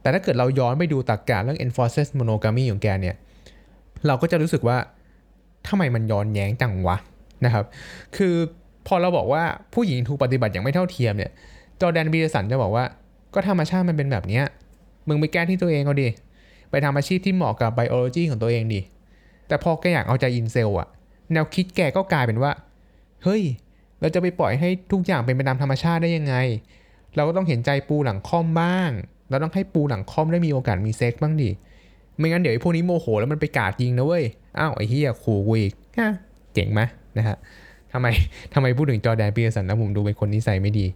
แต่ถ้าเกิดเราย้อนไปดูตรรกกะเรื่อง enforced monogamy ของแกเนี่ย เราก็จะรู้สึกว่าทำไมมันย้อนแย้งจังวะนะครับ คือพอเราบอกว่าผู้หญิงถูกปฏิบัติอย่างไม่เท่าเทียมเนี่ย จอแดนบีเดสันจะบอกว่า ก็ธรรมชาติมันเป็นแบบเนี้ย มึงไปแก้ที่ตัวเองเอาดิ ไปทำอาชีพที่เหมาะกับไบโอโลจีของตัวเองดิ แต่พอแกอยากเอาใจอินเซลอะแนวคิดแกก็กลายเป็นว่า เฮ้ย เราจะไปปล่อยให้ทุกอย่างเป็นไปตามธรรมชาติได้ยังไง เราก็ต้องเห็นใจปูหลังค่อมบ้าง เราต้องให้ปูหลังค่อมได้มีโอกาสมีเซ็กส์บ้างดิ ไม่งั้นเดี๋ยวไอ้พวกนี้โมโหแล้วมันไปกราดยิงนะเว้ย อ้าวไอ้เฮียขู่กูอีกฮะเจ๋งไหมนะฮะทำไมทำไมพูดถึงจอแดนปีเตอร์สันแล้วผมดูเป็นคนนิสัยไม่ดี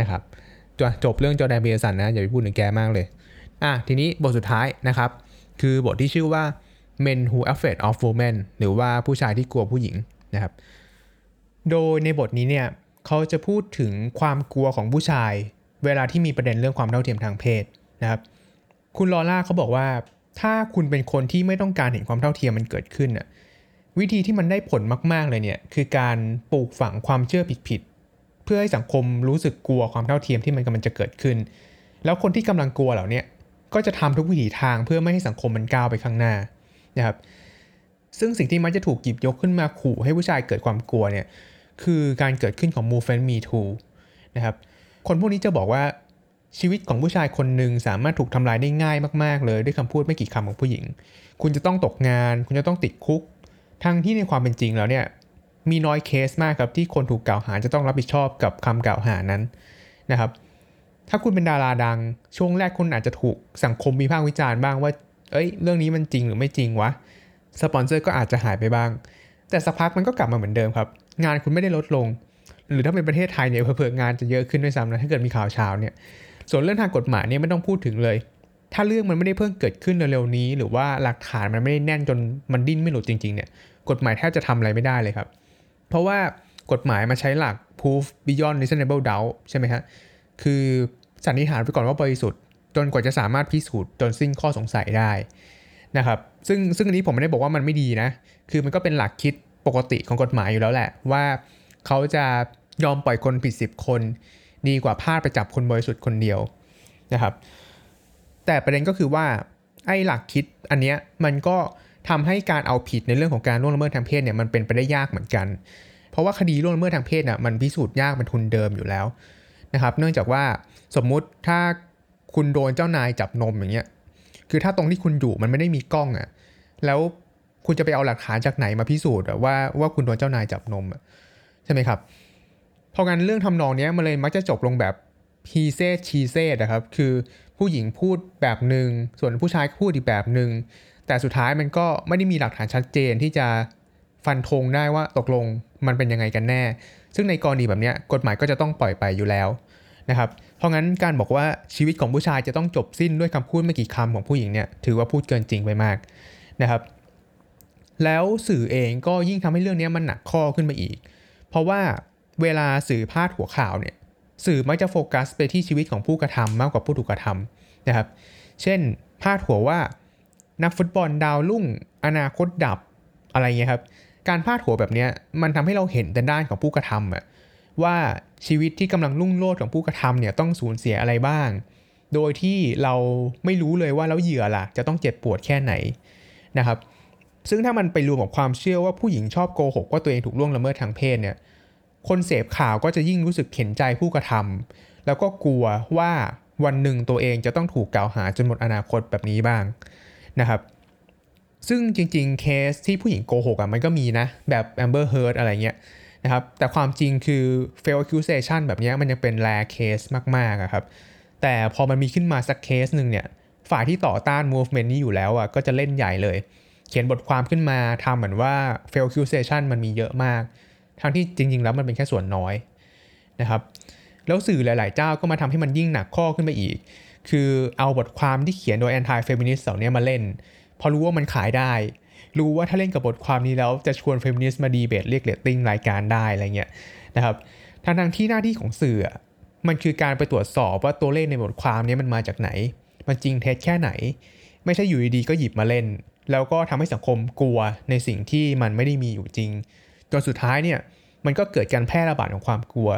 นะครับจบเรื่องจอแดนปีเตอร์สันนะอย่าไปพูดถึงแกมากเลย อะทีนี้บทสุดท้ายนะครับ คือบทที่ชื่อว่า men who afraid of women หรือว่าผู้ชายที่กลัวผู้หญิงนะครับ โดยในบทนี้เนี่ยเขาจะพูดถึงความกลัวของผู้ชาย เวลาที่มีประเด็นเรื่องความเท่าเทียมทางเพศนะครับ คุณลอร่าเขาบอกว่า ถ้าคุณเป็นคนที่ไม่ต้องการเห็นความเท่าเทียมมันเกิดขึ้นน่ะวิธีที่มันได้ผลมาก ๆ เลยเนี่ยคือการปลูกฝังความเชื่อผิดๆเพื่อให้สังคมรู้สึกกลัวความเท่าเทียมที่มันกำลังจะเกิดขึ้น แล้วคนที่กำลังกลัวเหล่านี้ก็จะทำทุกวิถีทางเพื่อไม่ให้สังคมมันก้าวไปข้างหน้า นะครับซึ่งสิ่งที่มักจะถูกหยิบยกขึ้นมาขู่ให้ผู้ชายเกิดความกลัวเนี่ยคือการเกิดขึ้นของ movement me too นะครับคนพวกนี้จะบอกว่าชีวิตของผู้ชายคนหนึ่งสามารถถูกทำลายได้ง่ายมาก ๆ เลยด้วยคำพูดไม่กี่คำของผู้หญิง คุณจะต้องตกงาน คุณจะต้องติดคุก ทั้งที่ในความเป็นจริงแล้วเนี่ยมีน้อยเคสมากครับที่คนถูกกล่าวหาจะต้องรับผิดชอบกับคำกล่าวหานั้นนะครับ ถ้าคุณเป็นดาราดัง ช่วงแรกคุณอาจจะถูกสังคมมีภาควิจารณ์บ้างว่า เอ้ย เรื่องนี้มันจริงหรือไม่จริงวะ สปอนเซอร์ก็อาจจะหายไปบ้าง แต่สักพักมันก็กลับมาเหมือนเดิมครับ งานคุณไม่ได้ลดลง หรือถ้าเป็นประเทศไทยเนี่ยเผื่องานจะเยอะขึ้นด้วยซ้ำนะถ้าเกิดมีข่าวเช้าเนี่ย ส่วนเรื่องทางกฎหมายเนี่ยไม่ต้องพูดถึงเลย ถ้าเรื่องมันไม่ได้เพิ่งเกิดขึ้นเร็วๆนี้ หรือว่าหลักฐานมันไม่ได้แน่นจนมันดิ้นไม่หลุดจริงๆเนี่ย กฎหมายแทบจะทำอะไรไม่ได้เลยครับ เพราะว่ากฎหมายมาใช้หลัก proof beyond reasonable doubt ใช่ไหมฮะ คือสันนิษฐานไปก่อนว่าบริสุทธิ์ จนกว่าจะสามารถพิสูจน์จนสิ้นข้อสงสัยได้นะครับซึ่งซึ่งอันนี้ผมไม่ได้บอกว่ามันไม่ดีนะ คือมันก็เป็นหลักคิดปกติของกฎหมายอยู่แล้วแหละ ว่าเขาจะยอมปล่อยคนผิด 10 คน ดีกว่าพลาดไปจับคนบริสุทธิ์คนเดียวนะครับ แต่ประเด็นก็คือว่าไอ้หลักคิดอันเนี้ยมันก็ทำให้การเอาผิดในเรื่องของการล่วงละเมิดทางเพศเนี่ยมันเป็นไปได้ยากเหมือนกัน เพราะว่าคดีล่วงละเมิดทางเพศเนี่ยมันพิสูจน์ยากเป็นทุนเดิมอยู่แล้วนะครับ เนื่องจากว่าสมมุติถ้า คุณโดนเจ้านายจับนมอย่างเงี้ย คือถ้าตรงที่คุณอยู่มันไม่ได้มีกล้องอะ่ะ แล้วคุณจะไปเอาหลักฐานจากไหนมาพิสูจน์ว่าว่าคุณโดนเจ้านายจับนมอะใช่ไหมครับ เพราะงั้นเรื่องทำนองนี้มันเลยมักจะจบลงแบบ he said she said นะครับ คือผู้หญิงพูดแบบหนึ่งส่วนผู้ชายพูดอีกแบบหนึ่งแต่สุดท้ายมันก็ไม่ได้มีหลักฐานชัดเจนที่จะฟันธงได้ว่าตกลงมันเป็นยังไงกันแน่ ซึ่งในกรณีแบบนี้กฎหมายก็จะต้องปล่อยไปอยู่แล้วนะครับ เพราะงั้นการบอกว่าชีวิตของผู้ชายจะต้องจบสิ้นด้วยคำพูดไม่กี่คำของผู้หญิงเนี่ยถือว่าพูดเกินจริงไปมากนะครับแล้วสื่อเองก็ยิ่งทำให้เรื่องนี้มันหนักข้อขึ้นมาอีก เพราะว่าเวลาสื่อพาดหัวข่าวเนี่ยสื่อมักจะโฟกัสไปที่ชีวิตของผู้กระทำมากกว่าผู้ถูกกระทำนะครับ เช่นพาดหัวว่านักฟุตบอลดาวรุ่ง อนาคตดับอะไรเงี้ยครับ การพาดหัวแบบนี้มันทำให้เราเห็นแต่ด้านของผู้กระทำอะว่า ชีวิตที่กำลังรุ่งโรจน์ของผู้กระทำเนี่ยต้องสูญเสียอะไรบ้าง โดยที่เราไม่รู้เลยว่าแล้วเหยื่อล่ะ จะต้องเจ็บปวดแค่ไหนนะครับ ซึ่งถ้ามันไปรวมกับความเชื่อว่าผู้หญิงชอบโกหกว่าตัวเองถูกล่วงละเมิดทางเพศเนี่ย คนเสพข่าวก็จะยิ่งรู้สึกเข็นใจผู้กระทำแล้วก็กลัวว่าวันหนึ่งตัวเองจะต้องถูกกล่าวหาจนหมดอนาคตแบบนี้บ้างนะครับ ซึ่งจริงๆเคสที่ผู้หญิงโกหกอะมันก็มีนะ แบบ Amber Heard อะไรเงี้ย นะครับ แต่ความจริงคือ fail accusation แบบนี้มันยังเป็น rare case มากๆอะครับ แต่พอมันมีขึ้นมาสักเคสหนึ่งเนี่ย ฝ่ายที่ต่อต้าน movement นี้อยู่แล้วอะก็จะเล่นใหญ่เลย เขียนบทความขึ้นมาทำเหมือนว่า fail accusation มันมีเยอะมาก ทั้งที่จริง ๆ แล้วมันเป็นแค่ส่วนน้อยนะครับแล้วสื่อหลาย ๆ เจ้าก็มาทำให้มันยิ่งหนักข้อขึ้นไปอีก คือเอาบทความที่เขียนโดย anti feminist เหล่านี้มาเล่น พอรู้ว่ามันขายได้ รู้ว่าถ้าเล่นกับบทความนี้แล้วจะชวนเฟมินิสต์มาดีเบตเรียกเรตติ้งรายการได้อะไรเงี้ยนะครับทั้งทางที่หน้าที่ของสื่อ มันคือการไปตรวจสอบว่าตัวเลขในบทความนี้มันมาจากไหน มันจริงเท็จแค่ไหน ไม่ใช่อยู่ดีๆก็หยิบมาเล่น แล้วก็ทำให้สังคมกลัวในสิ่งที่มันไม่ได้มีอยู่จริง จนสุดท้ายเนี่ยมันก็เกิดการแพร่ระบาดของความกลัว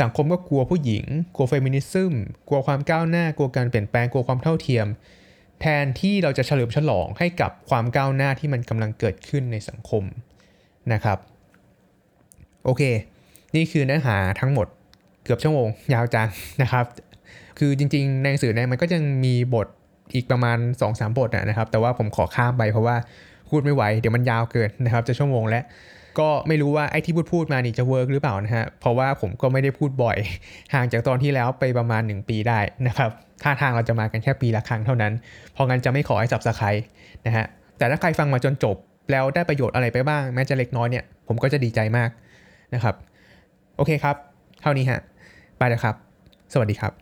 สังคมก็กลัวผู้หญิง กลัวเฟมินิซึม กลัวความก้าวหน้า กลัวการเปลี่ยนแปลง กลัวความเท่าเทียม แทนที่เราจะเฉลิมฉลองให้กับความก้าวหน้าที่มันกำลังเกิดขึ้นในสังคมนะครับ โอเค นี่คือเนื้อหาทั้งหมดเกือบชั่วโมง ยาวจังนะครับ คือจริงๆในหนังสือเนี่ยมันก็ยังมีบทอีกประมาณ 2-3 บทนะครับ แต่ว่าผมขอข้ามไปเพราะว่าพูดไม่ไหว เดี๋ยวมันยาวเกินนะครับ จะชั่วโมงแล้ว ก็ไม่รู้ว่าไอ้ที่พูดพูดมานี่จะ work หรือเปล่านะฮะ เพราะว่าผมก็ไม่ได้พูดบ่อย ห่างจากตอนที่แล้วไปประมาณ 1 ปีได้นะครับท่าทางเราจะมากันแค่ปีละครั้งเท่านั้น เพราะงั้นจะไม่ขอให้ subscribe นะฮะ แต่ถ้าใครฟังมาจนจบแล้วได้ประโยชน์อะไรไปบ้างแม้จะเล็กน้อยเนี่ยผมก็จะดีใจมากนะครับ โอเคครับ เท่านี้ฮะ ไปแล้วครับ สวัสดีครับ